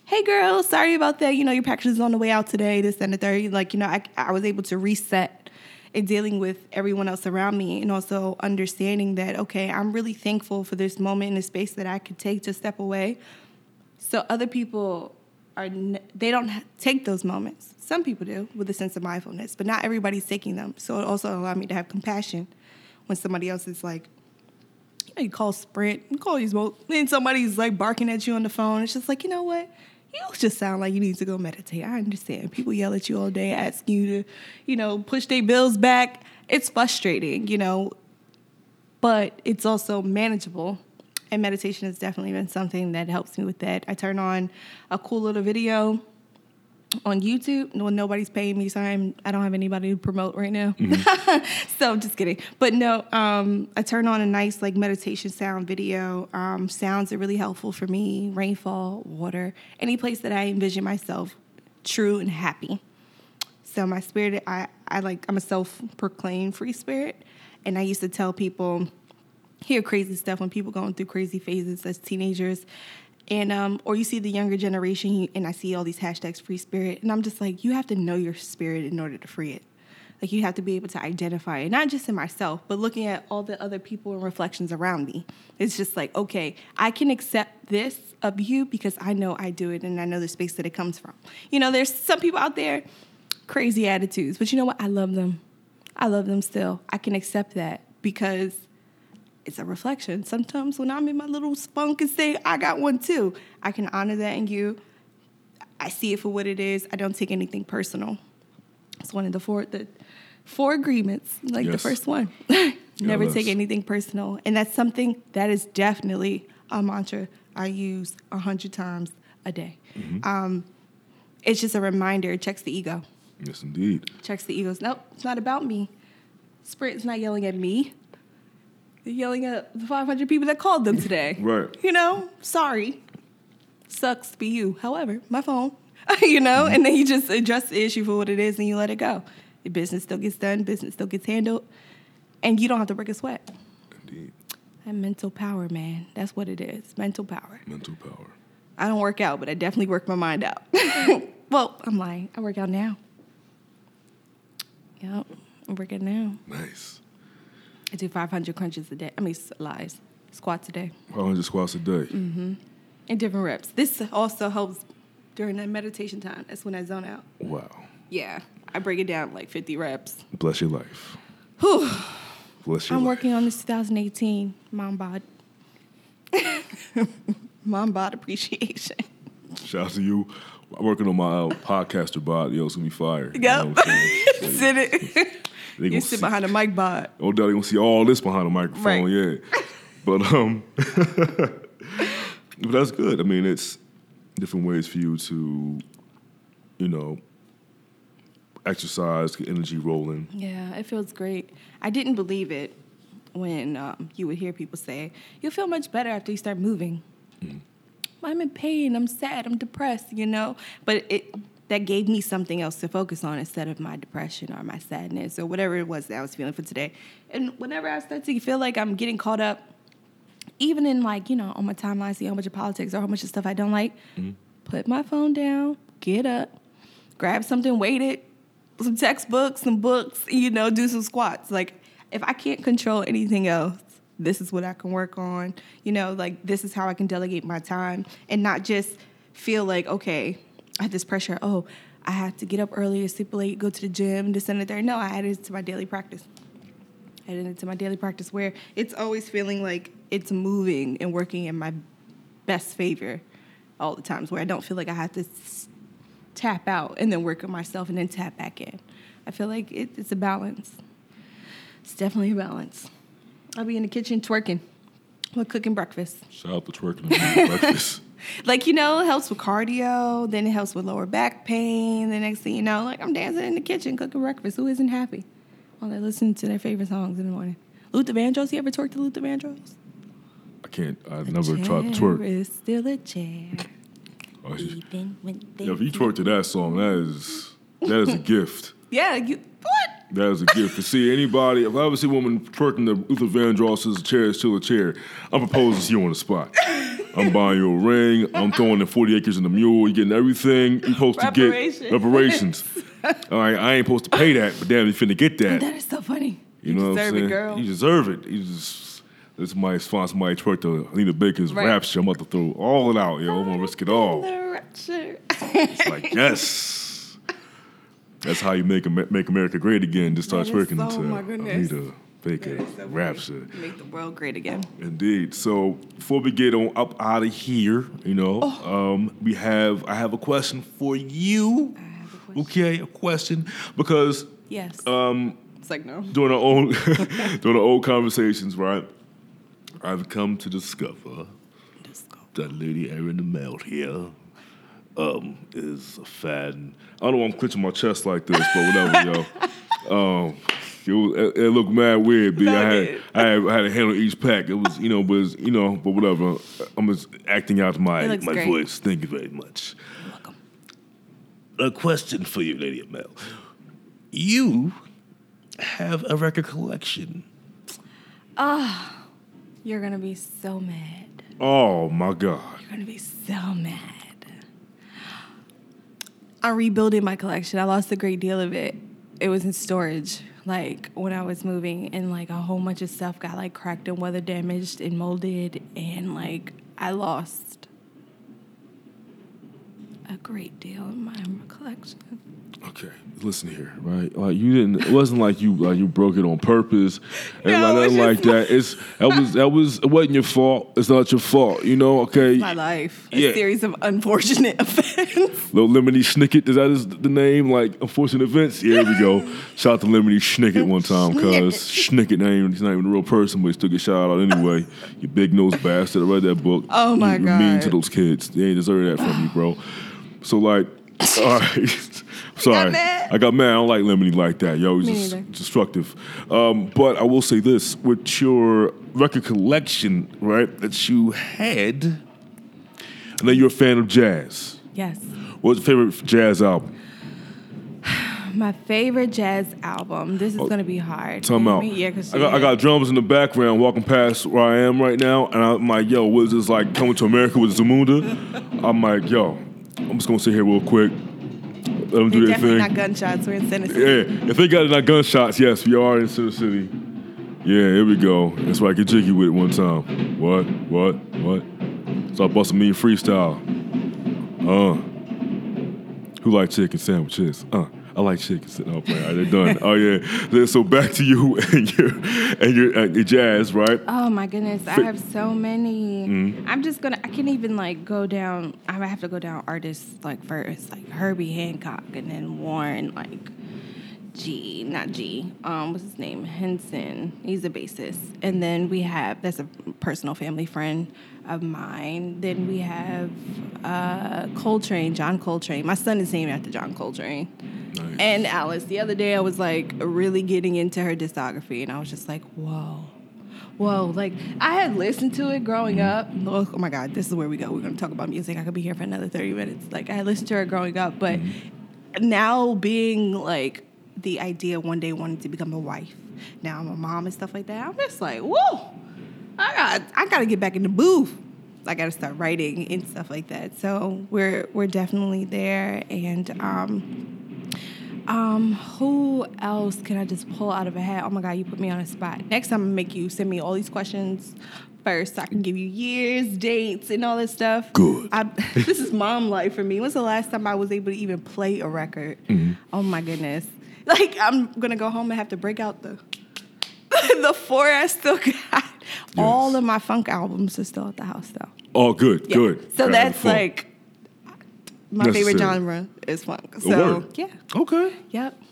Speaker 3: hey girl, sorry about that. You know, your package is on the way out today, this and the third. Like, you know, I, I was able to reset and dealing with everyone else around me and also understanding that, okay, I'm really thankful for this moment in the space that I could take to step away. So other people are, they don't take those moments. Some people do with a sense of mindfulness, but not everybody's taking them. So it also allowed me to have compassion when somebody else is like, you you call Sprint, you call these, and somebody's like barking at you on the phone. It's just like, you know what? You just sound like you need to go meditate. I understand. People yell at you all day, ask you to, you know, push their bills back. It's frustrating, you know, but it's also manageable. And meditation has definitely been something that helps me with that. I turn on a cool little video on YouTube when nobody's paying me, so I'm I don't have anybody to promote right now. Mm-hmm. so just kidding. But no, um, I turn on a nice like meditation sound video. Um, sounds are really helpful for me. Rainfall, water, any place that I envision myself true and happy. So my spirit, I I like I'm a self-proclaimed free spirit, and I used to tell people hear crazy stuff when people going through crazy phases as teenagers and um, or you see the younger generation and i see all these hashtags free spirit and i'm just like you have to know your spirit in order to free it. Like you have to be able to identify it not just in myself but looking at all the other people and reflections around me. It's just like okay i can accept this of you because i know i do it and i know the space that it comes from. You know there's some people out there crazy attitudes but you know what? I love them. I love them still. I can accept that because it's a reflection. Sometimes when I'm in my little spunk and say, I got one too, I can honor that in you. I see it for what it is. I don't take anything personal. It's one of the four the four agreements, like yes. the first one. Never take anything personal. And that's something that is definitely a mantra I use a hundred times a day. Mm-hmm. Um, it's just a reminder. It checks the ego.
Speaker 2: Yes, indeed.
Speaker 3: Checks the egos. Nope, it's not about me. Sprint's not yelling at me yelling at the 500 people that called them today.
Speaker 2: right.
Speaker 3: You know, sorry. Sucks to be you. However, my phone, you know, and then you just address the issue for what it is and you let it go. The business still gets done, business still gets handled, and you don't have to break a sweat.
Speaker 2: Indeed.
Speaker 3: And mental power, man. That's what it is. Mental power.
Speaker 2: Mental power.
Speaker 3: I don't work out, but I definitely work my mind out. well, I'm lying. I work out now. Yep, I'm working now.
Speaker 2: Nice.
Speaker 3: I do 500 crunches a day. I mean, lies, squats a day.
Speaker 2: 500 squats a day.
Speaker 3: Mm-hmm. In different reps. This also helps during that meditation time. That's when I zone out.
Speaker 2: Wow.
Speaker 3: Yeah, I break it down like 50 reps.
Speaker 2: Bless your life.
Speaker 3: Whew.
Speaker 2: Bless your
Speaker 3: I'm
Speaker 2: life.
Speaker 3: working on this 2018 mom bod. mom bod appreciation.
Speaker 2: Shout out to you. I'm working on my uh, podcaster bod. Yo, it's gonna be fire.
Speaker 3: Yep. You know it. They you sit see, behind a mic bot.
Speaker 2: Oh, they're gonna see all this behind the microphone, right. yeah. But um, but that's good. I mean, it's different ways for you to, you know, exercise, get energy rolling.
Speaker 3: Yeah, it feels great. I didn't believe it when um, you would hear people say, "You'll feel much better after you start moving." Mm. I'm in pain. I'm sad. I'm depressed. You know, but it that gave me something else to focus on instead of my depression or my sadness or whatever it was that I was feeling for today. And whenever I start to feel like I'm getting caught up, even in like, you know, on my timeline, see how much of politics or how much of stuff I don't like, mm-hmm. put my phone down, get up, grab something weighted, some textbooks, some books, you know, do some squats. Like, if I can't control anything else, this is what I can work on. You know, like, this is how I can delegate my time and not just feel like, okay, I had this pressure. Oh, I have to get up earlier, sleep late, go to the gym, this and that. There. No, I added it to my daily practice. I added it to my daily practice where it's always feeling like it's moving and working in my best favor all the times where I don't feel like I have to tap out and then work on myself and then tap back in. I feel like it, it's a balance. It's definitely a balance. I'll be in the kitchen twerking With cooking breakfast.
Speaker 2: Shout out to twerking breakfast.
Speaker 3: Like, you know, it helps with cardio, then it helps with lower back pain. The next thing you know, like I'm dancing in the kitchen cooking breakfast. Who isn't happy? While they listen to their favorite songs in the morning. Luther Vandross, you ever twerked to Luther Vandross?
Speaker 2: I can't. I've never tried to twerk.
Speaker 3: Is still a chair.
Speaker 2: Oh,
Speaker 3: even when they-
Speaker 2: yeah, if you twerk to that song, that is that is a gift.
Speaker 3: Yeah, you what?
Speaker 2: That is a gift to see anybody. If I ever see a woman twerking to Luther Vandross's chair is still a chair, I'm proposing to you on the spot. I'm buying you a ring. I'm throwing the 40 acres in the mule. You're getting everything you're supposed to get. Reparations. All right, I ain't supposed to pay that, but damn, you finna get that.
Speaker 3: That is so funny.
Speaker 2: You know what I'm
Speaker 3: deserve it, girl.
Speaker 2: You deserve it. You just this might sponsor my twerk to Anita Baker's
Speaker 3: Right.
Speaker 2: rapture. I'm about to throw all it out, yo. I'm gonna risk it all.
Speaker 3: The rapture.
Speaker 2: It's like yes. That's how you make make America great again. Just start twerking
Speaker 3: so-
Speaker 2: to
Speaker 3: my goodness.
Speaker 2: Anita Baker
Speaker 3: That is so funny.
Speaker 2: rapture.
Speaker 3: Make the world great again.
Speaker 2: Indeed. So before we get on up out of here, you know,
Speaker 3: Oh.
Speaker 2: um, we have I have a question for you.
Speaker 3: I have a question.
Speaker 2: Okay, a question because
Speaker 3: Yes.
Speaker 2: um,
Speaker 3: it's like no.
Speaker 2: during our own during our old conversations, right? I've come to discover that Lady Eryn Melt here um, is a fan. I don't know why I'm clenching my chest like this, but whatever, yo. Um, it, was, it, it looked mad weird, B. I
Speaker 3: No,
Speaker 2: had. I had I had to handle each pack. It was, you know, but it's, you know, but whatever. I'm just acting out my my
Speaker 3: great.
Speaker 2: voice. Thank you very much.
Speaker 3: welcome.
Speaker 2: A question for you, Lady Mel. You have a record collection.
Speaker 3: Oh, you're gonna be so mad.
Speaker 2: Oh my God.
Speaker 3: You're gonna be so mad. I'm rebuilding my collection. I lost a great deal of it. It was in storage, like when I was moving, and like a whole bunch of stuff got like cracked and weather damaged and molded, and like I lost a great deal in my collection.
Speaker 2: Okay, listen here, right? Like you didn't. It wasn't like you like you broke it on purpose, and
Speaker 3: No,
Speaker 2: like nothing like that. It's that was that was it wasn't your fault. It's not your fault. You know? Okay.
Speaker 3: My life, a
Speaker 2: Yeah.
Speaker 3: series of unfortunate events.
Speaker 2: Little Lemony Snicket, is that his, the name? Like unfortunate events. Yeah, here we go. Shout out to Lemony Snicket one time, cause Snicket name he's not even a real person, but he still get shout out anyway. You big nosed bastard. I read that book.
Speaker 3: Oh, my
Speaker 2: you, You're mean to those kids. They ain't deserve that from you, bro. So like, all right. Sorry,
Speaker 3: mad?
Speaker 2: I got mad. I don't like Lemony like that. Yo, he's just destructive. Um, but I will say this: with your record collection, right, that you had, I know you're a fan of jazz.
Speaker 3: Yes.
Speaker 2: What's your favorite jazz album?
Speaker 3: My favorite jazz album. This is gonna be hard.
Speaker 2: Tell me out.
Speaker 3: what I mean? Yeah, because
Speaker 2: I got, I got drums in the background walking past where I am right now, and I'm like, yo, what is this like coming to America with Zamunda? I'm like, yo, I'm just gonna sit here real quick. Let them do their
Speaker 3: definitely
Speaker 2: thing.
Speaker 3: not gunshots. We're in Tennessee.
Speaker 2: Yeah, if they got not gunshots, yes, we are in Center City. Yeah, here we go. That's why I get jiggy with it one time. What? What? What? So I bust a mean freestyle. Uh. Who like chicken sandwiches? Uh. I like chicken. sa- Oh, play. All right, they're done. oh yeah. So back to you and your and your, uh, your jazz, right?
Speaker 3: Oh my goodness, I have so many.
Speaker 2: Mm-hmm.
Speaker 3: I'm just gonna. I can't even like go down. I have to go down artists like first, like Herbie Hancock, and then Warren, like G, not G. Um, what's his name? Henson. He's a bassist. And then we have that's a personal family friend of mine. Then we have uh, Coltrane, John Coltrane. My son is named after John Coltrane. And Alice. The other day, I was like really getting into her discography, and I was just like, whoa. Whoa, like I had listened to it growing up. Oh, oh my God, this is where we go. We're gonna talk about music. I could be here for another 30 minutes. Like I had listened to her growing up, but now being like the idea one day wanting to become a wife. Now I'm a mom and stuff like that. I'm just like, whoa, I got I gotta get back in the booth. I gotta start writing and stuff like that. So we're we're definitely there and um um, who else can I just pull out of a hat? Oh my God, you put me on a spot. Next time, I'm gonna make you send me all these questions first. So I can give you years, dates, and all this stuff.
Speaker 2: Good.
Speaker 3: I, this is mom life for me. When's the last time I was able to even play a record? Oh my goodness! Like I'm gonna go home and have to break out the the four I still got. All of my funk albums are still at the house though.
Speaker 2: Oh, good,
Speaker 3: Yeah.
Speaker 2: good.
Speaker 3: So that's like my favorite genre is funk. So yeah.
Speaker 2: Okay.
Speaker 3: Yep.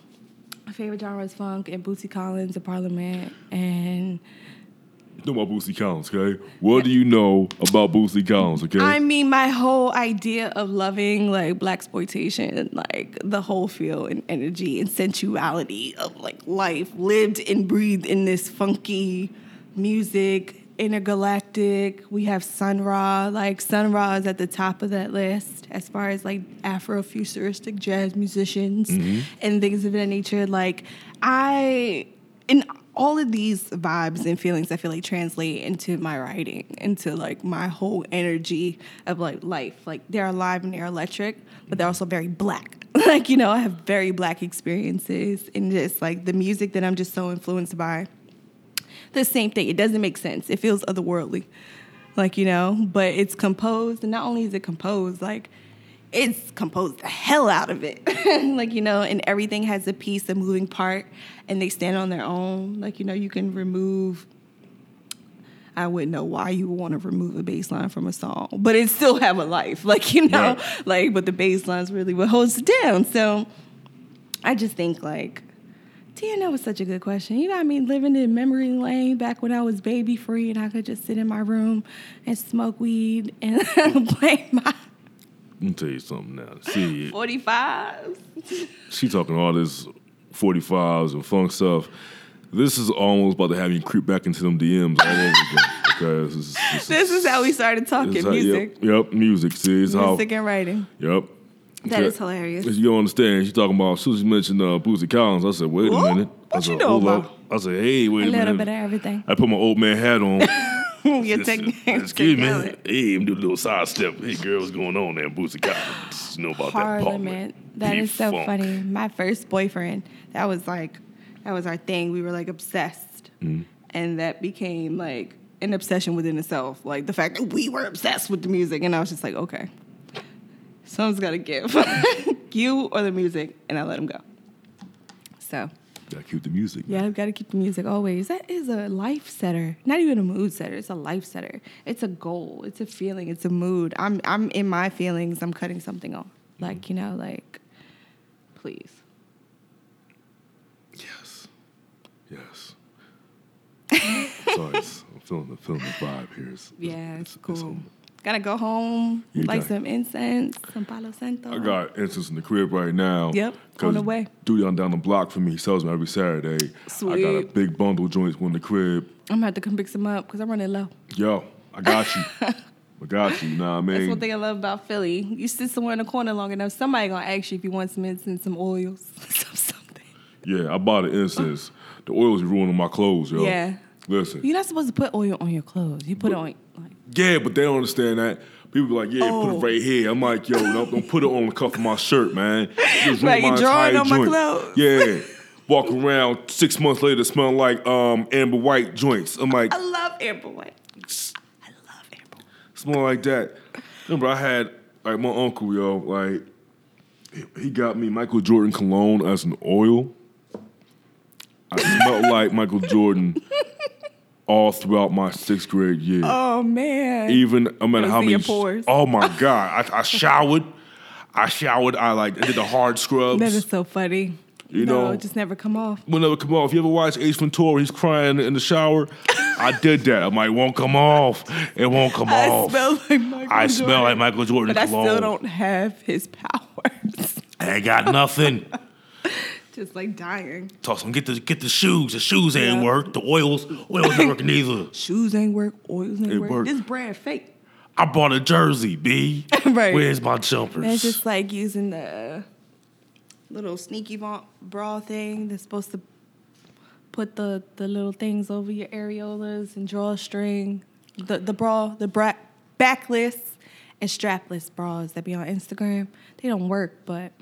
Speaker 3: My favorite genre is funk and Bootsy Collins and Parliament and
Speaker 2: know about Bootsy Collins, okay? What do you know about Bootsy Collins, okay?
Speaker 3: I mean, my whole idea of loving like blaxploitation, like the whole feel and energy and sensuality of like life lived and breathed in this funky music, intergalactic. We have Sun Ra, like Sun Ra is at the top of that list as far as like Afrofuturistic jazz musicians mm-hmm. and things of that nature. Like I, in all of these vibes and feelings, I feel like translate into my writing, into like my whole energy of like life. Like they're alive and they're electric, but they're also very black. like you know, I have very black experiences, and just like the music that I'm just so influenced by the same thing. It doesn't make sense. It feels otherworldly. Like, you know, but it's composed, and not only is it composed, like it's composed the hell out of it. like, you know, and everything has a piece, a moving part, and they stand on their own. Like, you know, you can remove I wouldn't know why you would want to remove a bass line from a song, but it still have a life. Like, you know,
Speaker 2: Right.
Speaker 3: like but the bass line's really what holds it down. So I just think like TNO was such a good question. You know I mean? Living in memory lane back when I was baby free and I could just sit in my room and smoke weed and play my
Speaker 2: Let me tell you something now. See,
Speaker 3: 45s.
Speaker 2: she talking all this 45s and funk stuff. This is almost about to have you creep back into them DMs all over again. Because this is, this
Speaker 3: This is how we started talking
Speaker 2: how-
Speaker 3: music.
Speaker 2: Yep, yep, music. See, it's how.
Speaker 3: Music and writing.
Speaker 2: Yep.
Speaker 3: That is hilarious.
Speaker 2: You don't understand. She talking about, as soon as you mentioned uh, Bootsy Collins, I said, wait a minute. I
Speaker 3: What
Speaker 2: said,
Speaker 3: you know about?
Speaker 2: I said, hey, wait
Speaker 3: A
Speaker 2: a,
Speaker 3: little
Speaker 2: minute.
Speaker 3: bit of everything.
Speaker 2: I put my old man hat on. Excuse me. Hey, I'm doing a little side step. Hey, girl, what's going on there? Bootsy Collins. You know about
Speaker 3: Parliament.
Speaker 2: that
Speaker 3: That is so
Speaker 2: P-Funk.
Speaker 3: funny. My first boyfriend, that was like, that was our thing. We were like obsessed.
Speaker 2: Mm-hmm.
Speaker 3: And that became like an obsession within itself. Like the fact that we were obsessed with the music. And I was just like, okay, someone's got to give. you or the music. And I let him go. So,
Speaker 2: Gotta keep the music.
Speaker 3: yeah, I've got to keep the music always. That is a life setter. Not even a mood setter. It's a life setter. It's a goal. It's a feeling. It's a mood. I'm I'm in my feelings. I'm cutting something off. Mm-hmm. Like, you know, like please.
Speaker 2: Yes. Yes. Sorry, I'm feeling the, feeling the vibe here. It's,
Speaker 3: Yeah, it's
Speaker 2: it's
Speaker 3: cool.
Speaker 2: on.
Speaker 3: Gotta go home,
Speaker 2: You
Speaker 3: like
Speaker 2: got-
Speaker 3: some incense, some palo santo.
Speaker 2: I got incense in the crib right now.
Speaker 3: Yep, on the way.
Speaker 2: Dude on down the block for me, he sells them every Saturday. Sweet. I got a big bundle of joints in the crib.
Speaker 3: I'm gonna have to come pick some up because I'm running low.
Speaker 2: Yo, I got you. I got you. Nah, I mean,
Speaker 3: That's one thing I love about Philly. You sit somewhere in the corner long enough, somebody gonna ask you if you want some incense, some oils, some something.
Speaker 2: yeah, I bought an incense. The oils are ruining my clothes, yo.
Speaker 3: Yeah.
Speaker 2: Listen.
Speaker 3: You're not supposed to put oil on your clothes. You put it on
Speaker 2: Yeah, but they don't understand that. People be like, yeah, put
Speaker 3: Oh.
Speaker 2: it right here. I'm like, yo, don't, don't put it on the cuff of my shirt, man. Just ruin
Speaker 3: you drawing on my clothes.
Speaker 2: Yeah. Walk around six months later smelling like um, Amber White joints. I'm like,
Speaker 3: I love Amber White. I love Amber White.
Speaker 2: smell like that. Remember, I had like my uncle, yo, like he got me Michael Jordan cologne as an oil. I smelled like Michael Jordan all throughout my sixth grade year.
Speaker 3: Oh man.
Speaker 2: Even matter
Speaker 3: Goes
Speaker 2: how many.
Speaker 3: pores.
Speaker 2: Oh my god! I, I showered. I showered. I like I did the hard scrubs.
Speaker 3: that is so funny.
Speaker 2: You
Speaker 3: no,
Speaker 2: know-
Speaker 3: it just never come off.
Speaker 2: will never come off. You ever watch Ace Ventura? He's crying in the shower. I did that. I'm like, it won't come off. It won't come
Speaker 3: I
Speaker 2: off.
Speaker 3: smell like Michael
Speaker 2: I smell like Michael Jordan
Speaker 3: But I still don't have his powers.
Speaker 2: I ain't got nothing.
Speaker 3: just like dying.
Speaker 2: Toss them. Get the get the shoes. The shoes ain't
Speaker 3: Yeah.
Speaker 2: work. The oils oils ain't working either.
Speaker 3: Shoes ain't work, oils ain't
Speaker 2: It
Speaker 3: work.
Speaker 2: work.
Speaker 3: This brand fake.
Speaker 2: I bought a jersey, B.
Speaker 3: Right.
Speaker 2: Where's my jumpers?
Speaker 3: It's just like using the little sneaky bra thing that's supposed to put the, the little things over your areolas and drawstring. The the bra, the bra, backless and strapless bras that be on Instagram. They don't work, but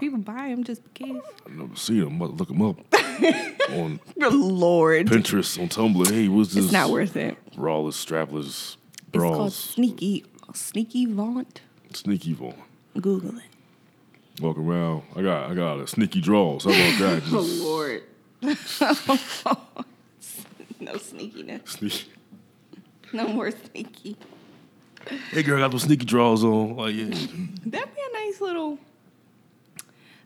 Speaker 3: people buy them just because.
Speaker 2: I never see them. But look them up on
Speaker 3: Lord,
Speaker 2: Pinterest, on Tumblr. Hey, what's this?
Speaker 3: it's not worth it.
Speaker 2: Braless, strapless,
Speaker 3: It's called sneaky, sneaky vaunt.
Speaker 2: sneaky vaunt.
Speaker 3: Google it.
Speaker 2: Walk around. I got I got a sneaky draws. How about that?
Speaker 3: Oh
Speaker 2: Just
Speaker 3: Lord. no sneakiness.
Speaker 2: sneaky.
Speaker 3: No more sneaky.
Speaker 2: Hey girl, got those sneaky draws on. Like yeah.
Speaker 3: That'd be a nice little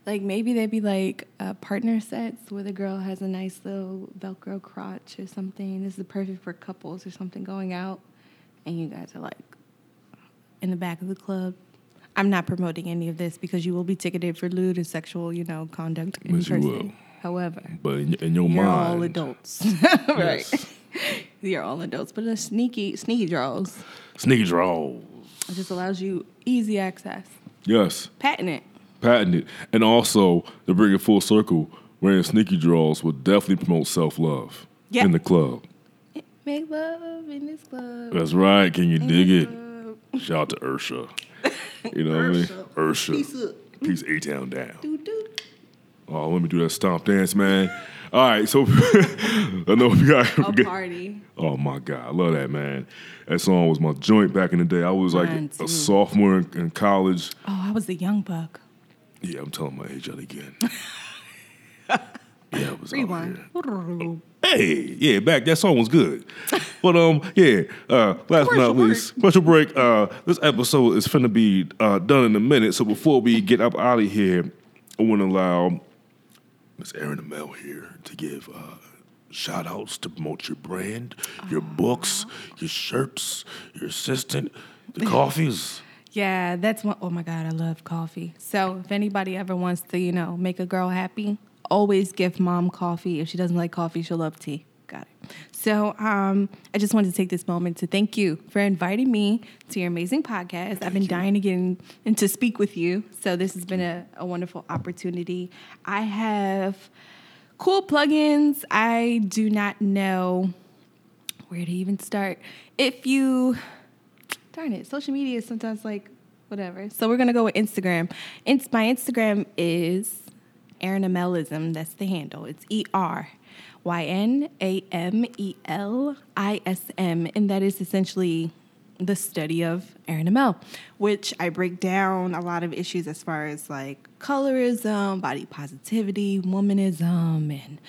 Speaker 3: Like maybe they'd be like uh, partner sets where the girl has a nice little Velcro crotch or something. This is perfect for couples or something going out, and you guys are like in the back of the club. I'm not promoting any of this because you will be ticketed for lewd and sexual, you know, conduct in
Speaker 2: Yes, you will.
Speaker 3: However,
Speaker 2: But in, in your
Speaker 3: you're
Speaker 2: mind,
Speaker 3: all adults, right?
Speaker 2: Yes.
Speaker 3: You're all adults, but the sneaky, sneaky draws.
Speaker 2: sneaky draws.
Speaker 3: It just allows you easy access.
Speaker 2: Yes,
Speaker 3: Patent it.
Speaker 2: Patented. And also to bring it full circle, wearing sneaky draws would definitely promote self love
Speaker 3: Yeah.
Speaker 2: in the club.
Speaker 3: Make love in this club.
Speaker 2: That's right. Can you dig it?
Speaker 3: Club.
Speaker 2: Shout out to Usher. You know what I mean? Usher.
Speaker 3: Peace
Speaker 2: A Town down.
Speaker 3: Doo doo.
Speaker 2: Oh, let me do that stomp dance, man. All right, so I know we got.
Speaker 3: A party.
Speaker 2: Oh my god, I love that man. That song was my joint back in the day. I was like
Speaker 3: too.
Speaker 2: a sophomore in, in college.
Speaker 3: Oh, I was a young buck.
Speaker 2: Yeah, I'm telling my age out again. yeah, I was
Speaker 3: Rewind.
Speaker 2: Hey, yeah, back that song was good. But um, yeah. Uh, last but not least, special break. Uh, this episode is finna be uh, done in a minute. So before we get up out of here, I want to allow Miss Eryn Amel here to give uh, shout outs to promote your brand, your books, your shirts, your assistant, the coffees.
Speaker 3: Yeah, that's one oh my God, I love coffee. So if anybody ever wants to, you know, make a girl happy, always give mom coffee. If she doesn't like coffee, she'll love tea. Got it. So um, I just wanted to take this moment to thank you for inviting me to your amazing podcast. I've been dying to get in, and to speak with you. So this has been a, a wonderful opportunity. I have cool plugins. I do not know where to even start. If you darn it, social media is sometimes like whatever. So we're gonna go with Instagram. Ins- my Instagram is Eryn Amelism. That's the handle. It's E R Y N A M E L I S M, and that is essentially the study of Eryn Amel, which I break down a lot of issues as far as like colorism, body positivity, womanism, and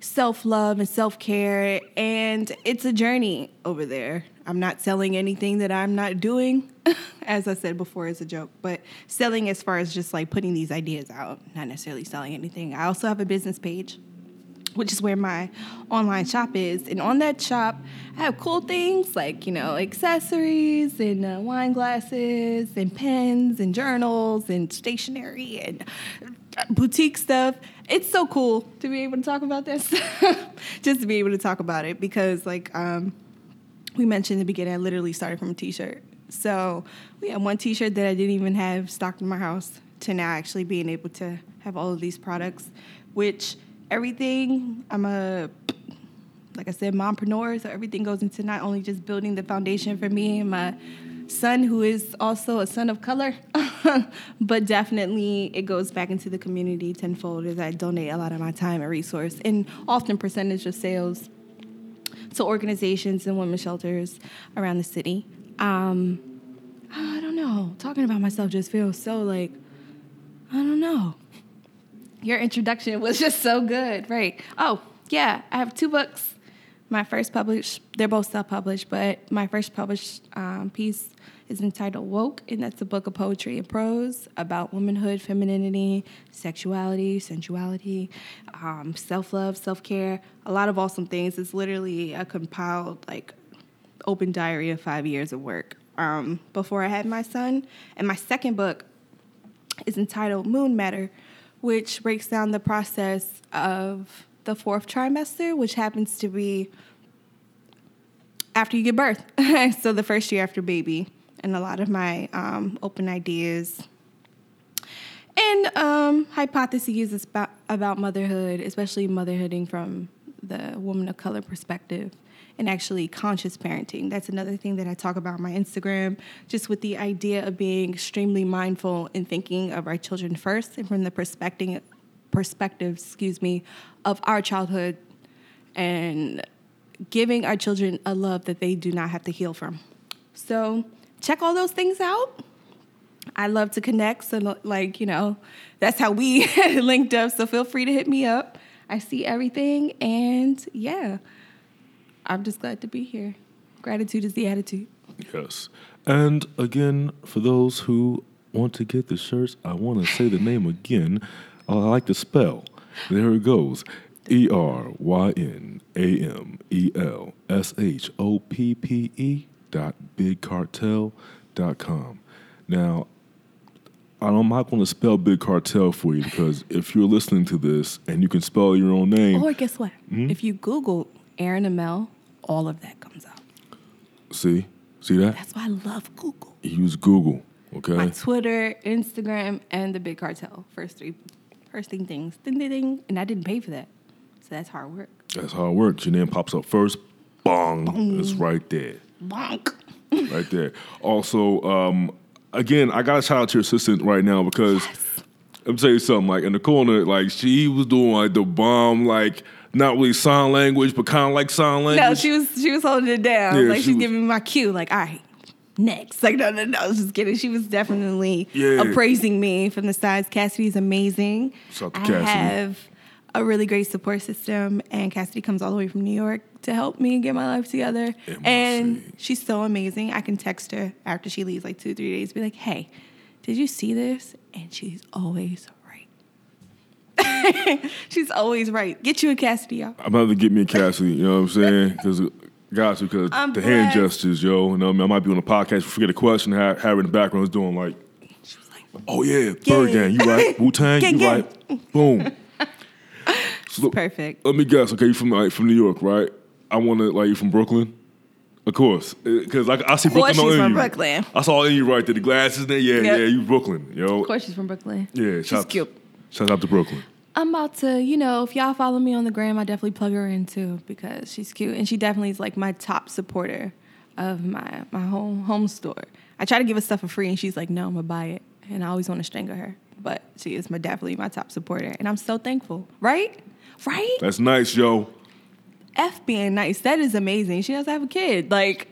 Speaker 3: self love and self care. And it's a journey over there. I'm not selling anything that I'm not doing, as I said before, as a joke, but selling as far as just like putting these ideas out, not necessarily selling anything. I also have a business page which is where my online shop is. And on that shop, I have cool things like, you know, accessories and uh, wine glasses and pens and journals and stationery and boutique stuff. It's so cool to be able to talk about this, just to be able to talk about it because, like, um, we mentioned in the beginning, I literally started from a t-shirt. So we had one t-shirt that I didn't even have stocked in my house to now actually being able to have all of these products, which everything I'm a like I said, mompreneur, so everything goes into not only just building the foundation for me and my son, who is also a son of color, but definitely it goes back into the community tenfold as I donate a lot of my time and resource and often percentage of sales to organizations and women's shelters around the city. Um, I don't know. Talking about myself just feels so like, I don't know. Your introduction was just so good, right? Oh, yeah, I have two books. My first published, they're both self published, but my first published um, piece is entitled Woke, and that's a book of poetry and prose about womanhood, femininity, sexuality, sensuality, um, self love, self care, a lot of awesome things. It's literally a compiled, like, open diary of five years of work um, before I had my son. And my second book is entitled Moon Matter, which breaks down the process of the fourth trimester, which happens to be after you give birth. so the first year after baby. And a lot of my um, open ideas and um, hypotheses about, about motherhood, especially motherhooding from the woman of color perspective and actually conscious parenting. That's another thing that I talk about on my Instagram, just with the idea of being extremely mindful and thinking of our children first and from the perspective perspective, excuse me, of our childhood and giving our children a love that they do not have to heal from. So check all those things out. I love to connect. So, like, you know, that's how we linked up. So, feel free to hit me up. I see everything. And yeah, I'm just glad to be here. Gratitude is the attitude.
Speaker 2: Yes. And again, for those who want to get the shirts, I want to say the name again. I like the spell. There it goes. E R Y N A M E L S H O P P E dot bigcartel dot com. Now, I'm not going to spell Big Cartel for you because if you're listening to this and you can spell your own name,
Speaker 3: Or guess what?
Speaker 2: Hmm?
Speaker 3: If you Google Eryn Amel, all of that comes up.
Speaker 2: see, see that?
Speaker 3: That's why I love Google.
Speaker 2: Use Google, okay?
Speaker 3: My Twitter, Instagram, and the Big Cartel. First three, first thing things. Ding ding ding. And I didn't pay for that. So that's hard work.
Speaker 2: That's how it works. Your name pops up first, bong, it's right there.
Speaker 3: Bonk.
Speaker 2: right there. Also, um, again, I got to shout out to your assistant right now because I'm tell you something. Like in the corner, like she was doing like the bomb, like not really sign language, but kind of like sign language.
Speaker 3: No, she was she was holding it down.
Speaker 2: Yeah,
Speaker 3: like
Speaker 2: she
Speaker 3: she's
Speaker 2: was-
Speaker 3: giving me my cue. Like, all right, next. Like, no, no, no. I was just kidding. She was definitely
Speaker 2: Yeah.
Speaker 3: appraising me from the sides. Cassidy's amazing.
Speaker 2: Shout out to
Speaker 3: I
Speaker 2: Cassidy.
Speaker 3: have a really great support system, and Cassidy comes all the way from New York to help me get my life together.
Speaker 2: MLC.
Speaker 3: And she's so amazing. I can text her after she leaves, like two, three days, be like, hey, did you see this? And she's always right. she's always right. Get you a Cassidy, y'all.
Speaker 2: I'm about to get me a Cassidy, You know what I'm saying? Because to because
Speaker 3: I'm
Speaker 2: the hand gestures, yo. You know, what I, mean? I might be on a podcast, forget a question, have Harry in the background is doing like,
Speaker 3: She was like,
Speaker 2: oh yeah, Bird
Speaker 3: Yeah.
Speaker 2: Gang, you right? Wu Tang, you
Speaker 3: gang.
Speaker 2: right? Boom. So,
Speaker 3: perfect.
Speaker 2: Let me guess. Okay, you from like from New York, right? I want to like you from Brooklyn. Of course, eh, because like I see Brooklyn
Speaker 3: Of course
Speaker 2: Brooklyn
Speaker 3: she's from
Speaker 2: you.
Speaker 3: Brooklyn.
Speaker 2: I saw in you right there, the glasses there. Yeah,
Speaker 3: Yep.
Speaker 2: yeah, you Brooklyn, yo.
Speaker 3: Of course, she's from Brooklyn.
Speaker 2: Yeah,
Speaker 3: she's
Speaker 2: shout,
Speaker 3: cute.
Speaker 2: Shout out to Brooklyn.
Speaker 3: I'm about to, you know, if y'all follow me on the gram, I definitely plug her in too because she's cute and she definitely is like my top supporter of my my home home store. I try to give her stuff for free and she's like, no, I'm gonna buy it, and I always want to strangle her, but she is my definitely my top supporter, and I'm so thankful. Right, right.
Speaker 2: That's nice, yo.
Speaker 3: F being nice. That is amazing. She doesn't have a kid. Like,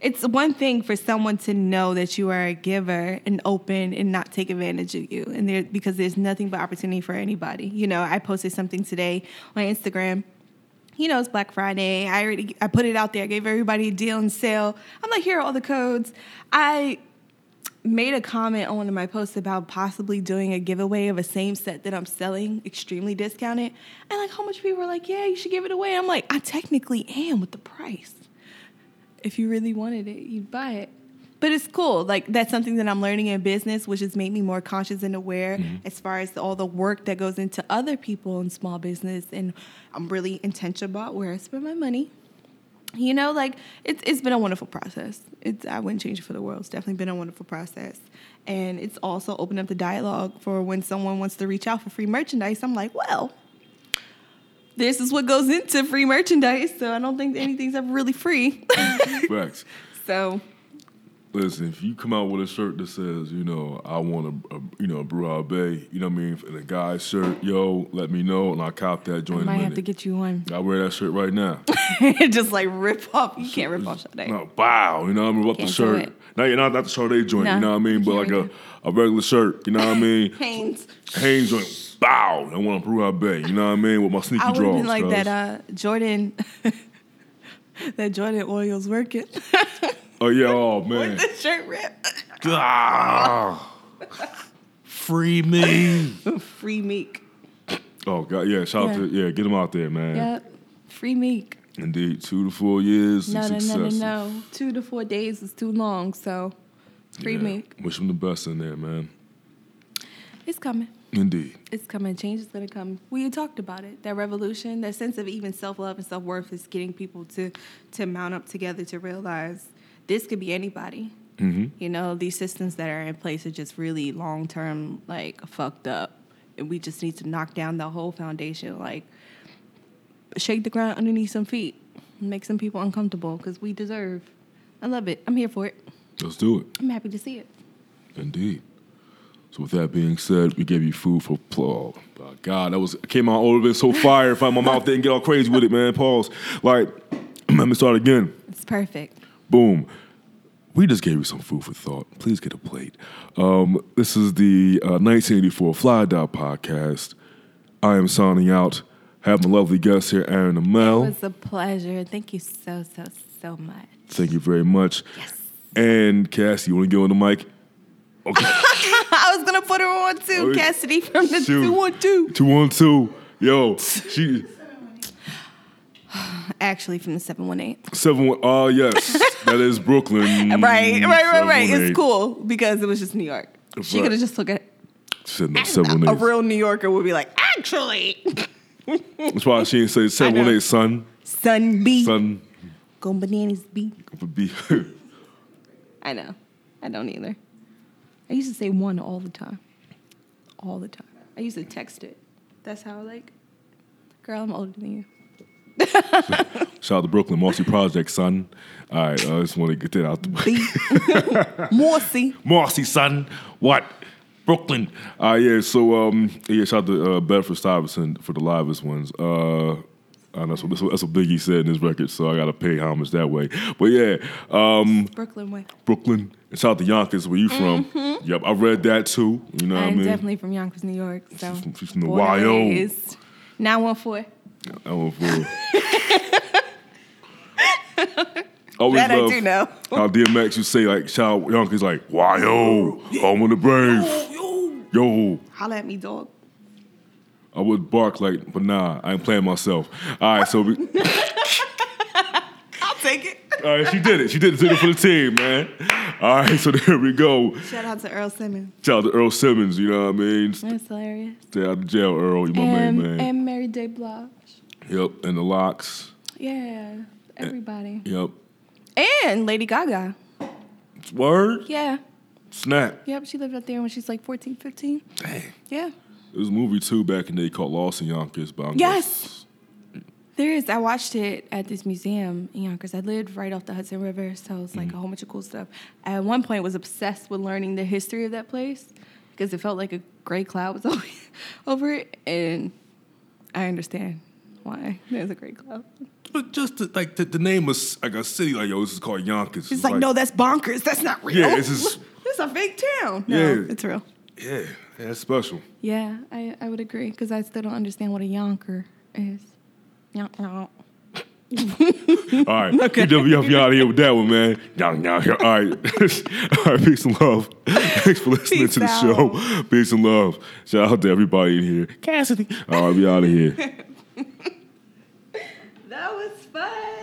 Speaker 3: it's one thing for someone to know that you are a giver and open and not take advantage of you. And there, because there's nothing but opportunity for anybody. You know, I posted something today on Instagram. You know, it's Black Friday. I already, I put it out there. I gave everybody a deal and sale. I'm like, here are all the codes. I made a comment on one of my posts about possibly doing a giveaway of a same set that I'm selling extremely discounted. And like how much people were like, yeah, you should give it away. I'm like, I technically am with the price. If you really wanted it, you'd buy it. But it's cool. Like that's something that I'm learning in business, which has made me more conscious and aware mm-hmm. as far as all the work that goes into other people in small business. And I'm really intentional about where I spend my money you know, like it's it's been a wonderful process. It's I wouldn't change it for the world. It's definitely been a wonderful process, and it's also opened up the dialogue for when someone wants to reach out for free merchandise. I'm like, well, this is what goes into free merchandise, so I don't think anything's ever really free. Mm-hmm.
Speaker 2: Facts.
Speaker 3: so
Speaker 2: Listen, if you come out with a shirt that says, you know, I want a, a you know, a Bruja Bae, you know what I mean, and a guy's shirt, yo, let me know, and I'll cop that
Speaker 3: I
Speaker 2: joint in a
Speaker 3: might have to get you one.
Speaker 2: I wear that shirt right now.
Speaker 3: Just like rip off. You can't rip off Sade.
Speaker 2: No, bow, you know what I mean? About the shirt. Now you're not, not the Sade joint,
Speaker 3: No,
Speaker 2: you know what I mean? But like a, a regular shirt, you know what I mean?
Speaker 3: Hanes.
Speaker 2: Hanes joint, bow. I want a Bruja Bae, you know what I mean? With my sneaky
Speaker 3: I would have
Speaker 2: drawers.
Speaker 3: been like
Speaker 2: cuz.
Speaker 3: that. Uh, Jordan. that Jordan oils working.
Speaker 2: Oh, yeah, oh, man.
Speaker 3: With the shirt rip.
Speaker 2: Ah. Free me.
Speaker 3: Free Meek.
Speaker 2: Oh, God, yeah, shout out to, yeah, get him out there, man.
Speaker 3: Yep. Free Meek.
Speaker 2: Indeed, two to four years.
Speaker 3: No, no, no, no, no. Two to four days is too long, so free
Speaker 2: Yeah.
Speaker 3: Meek.
Speaker 2: Wish him the best in there, man.
Speaker 3: It's coming.
Speaker 2: Indeed.
Speaker 3: It's coming. Change is gonna come. We talked about it. That revolution, that sense of even self love and self worth is getting people to to mount up together to realize this could be anybody.
Speaker 2: Mm-hmm.
Speaker 3: You know, these systems that are in place are just really long term, like fucked up. And we just need to knock down the whole foundation, like shake the ground underneath some feet, make some people uncomfortable because we deserve. I love it. I'm here for it.
Speaker 2: Let's do it.
Speaker 3: I'm happy to see it.
Speaker 2: Indeed. So with that being said, we gave you food for oh, God, that was came out all been so fire. If my mouth didn't get all crazy with it, man. Pause. Like, let me start again.
Speaker 3: It's perfect.
Speaker 2: Boom. We just gave you some food for thought. Please get a plate. Um, this is the uh, 1984 Fly Dot podcast. I am signing out. Have my lovely guest here, Eryn
Speaker 3: It
Speaker 2: Amel.
Speaker 3: was a pleasure. Thank you so, so, so much.
Speaker 2: Thank you very much.
Speaker 3: Yes.
Speaker 2: And Cassie, you want to get on the mic? Okay.
Speaker 3: I was gonna put her on too,
Speaker 2: Oh,
Speaker 3: Cassidy from the
Speaker 2: shoot.
Speaker 3: two one two.
Speaker 2: Two one two. Yo, she
Speaker 3: Actually, from the seven one eight.
Speaker 2: seven one. Oh yes, that is Brooklyn.
Speaker 3: Right, right, right, right. It's cool because it was just New York. She
Speaker 2: Right.
Speaker 3: could have just looked at
Speaker 2: said no
Speaker 3: a real New Yorker would be like, actually,
Speaker 2: That's why she didn't say seven one eight. Son,
Speaker 3: son B,
Speaker 2: son.
Speaker 3: go bananas B.
Speaker 2: would be.
Speaker 3: I know. I don't either. I used to say one all the time. All the time. I used to text it. That's how like, girl, I'm older than you.
Speaker 2: Shout out to Brooklyn Marcy Project, son. All right, I just want to get that out the way.
Speaker 3: Morsi.
Speaker 2: Marcy, son. What? Brooklyn. Uh, yeah, so um, yeah, shout out to uh, Bedford Stuyvesant for the livest ones. Uh, and that's what, that's what Biggie said in his record, so I gotta pay homage that way. But yeah, um,
Speaker 3: Brooklyn way.
Speaker 2: Brooklyn. And shout out to Yonkers, where you from? Yep, I read that too. You know what I
Speaker 3: I'm
Speaker 2: mean?
Speaker 3: definitely from Yonkers, New York. So
Speaker 2: She's from- she's from the YO.
Speaker 3: 914.
Speaker 2: I went for. Always
Speaker 3: That I do know.
Speaker 2: How DMX you say like shout out Yonkers like why yo home of the brave yo
Speaker 3: Holla at me, dog.
Speaker 2: I would bark like but nah I ain't playing myself all right so we,
Speaker 3: I'll take it.
Speaker 2: all right she did it she did it, did it for the team man all right so there we go
Speaker 3: Shout out to Earl Simmons.
Speaker 2: shout out to Earl Simmons you know what I mean
Speaker 3: That's hilarious.
Speaker 2: stay out of jail Earl you my
Speaker 3: And,
Speaker 2: main man
Speaker 3: and Mary J. Blige.
Speaker 2: Yep and the LOX
Speaker 3: Yeah, everybody.
Speaker 2: yep
Speaker 3: And Lady Gaga.
Speaker 2: word
Speaker 3: Yeah.
Speaker 2: snap
Speaker 3: Yep, she lived out there when she's like 14, 15.
Speaker 2: dang
Speaker 3: Yeah.
Speaker 2: There was a movie too back in the day called Lost in Yonkers, but I'm
Speaker 3: Yes. There is. I watched it at this museum in Yonkers. I lived right off the Hudson River, so it's like mm. a whole bunch of cool stuff. I, at one point, was obsessed with learning the history of that place because it felt like a gray cloud was over it, and I understand why there's a great club.
Speaker 2: But just to, like the, the name was like a city, like yo, this is called Yonkers.
Speaker 3: It's like, no, that's bonkers. That's not real.
Speaker 2: Yeah, it's just-
Speaker 3: this is a fake town. No,
Speaker 2: Yeah.
Speaker 3: it's real.
Speaker 2: yeah, yeah, it's special.
Speaker 3: Yeah, I, I would agree because I still don't understand what a yonker is. Yonk, yonk.
Speaker 2: All right, we definitely have you out of here with that one, man. Young, young. All right, all right. Peace and love. Thanks for listening
Speaker 3: Peace
Speaker 2: to the
Speaker 3: out.
Speaker 2: show. Peace and love. Shout out to everybody in here. Cassidy. All right, we out of here.
Speaker 3: That was fun.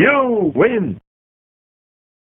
Speaker 4: You win.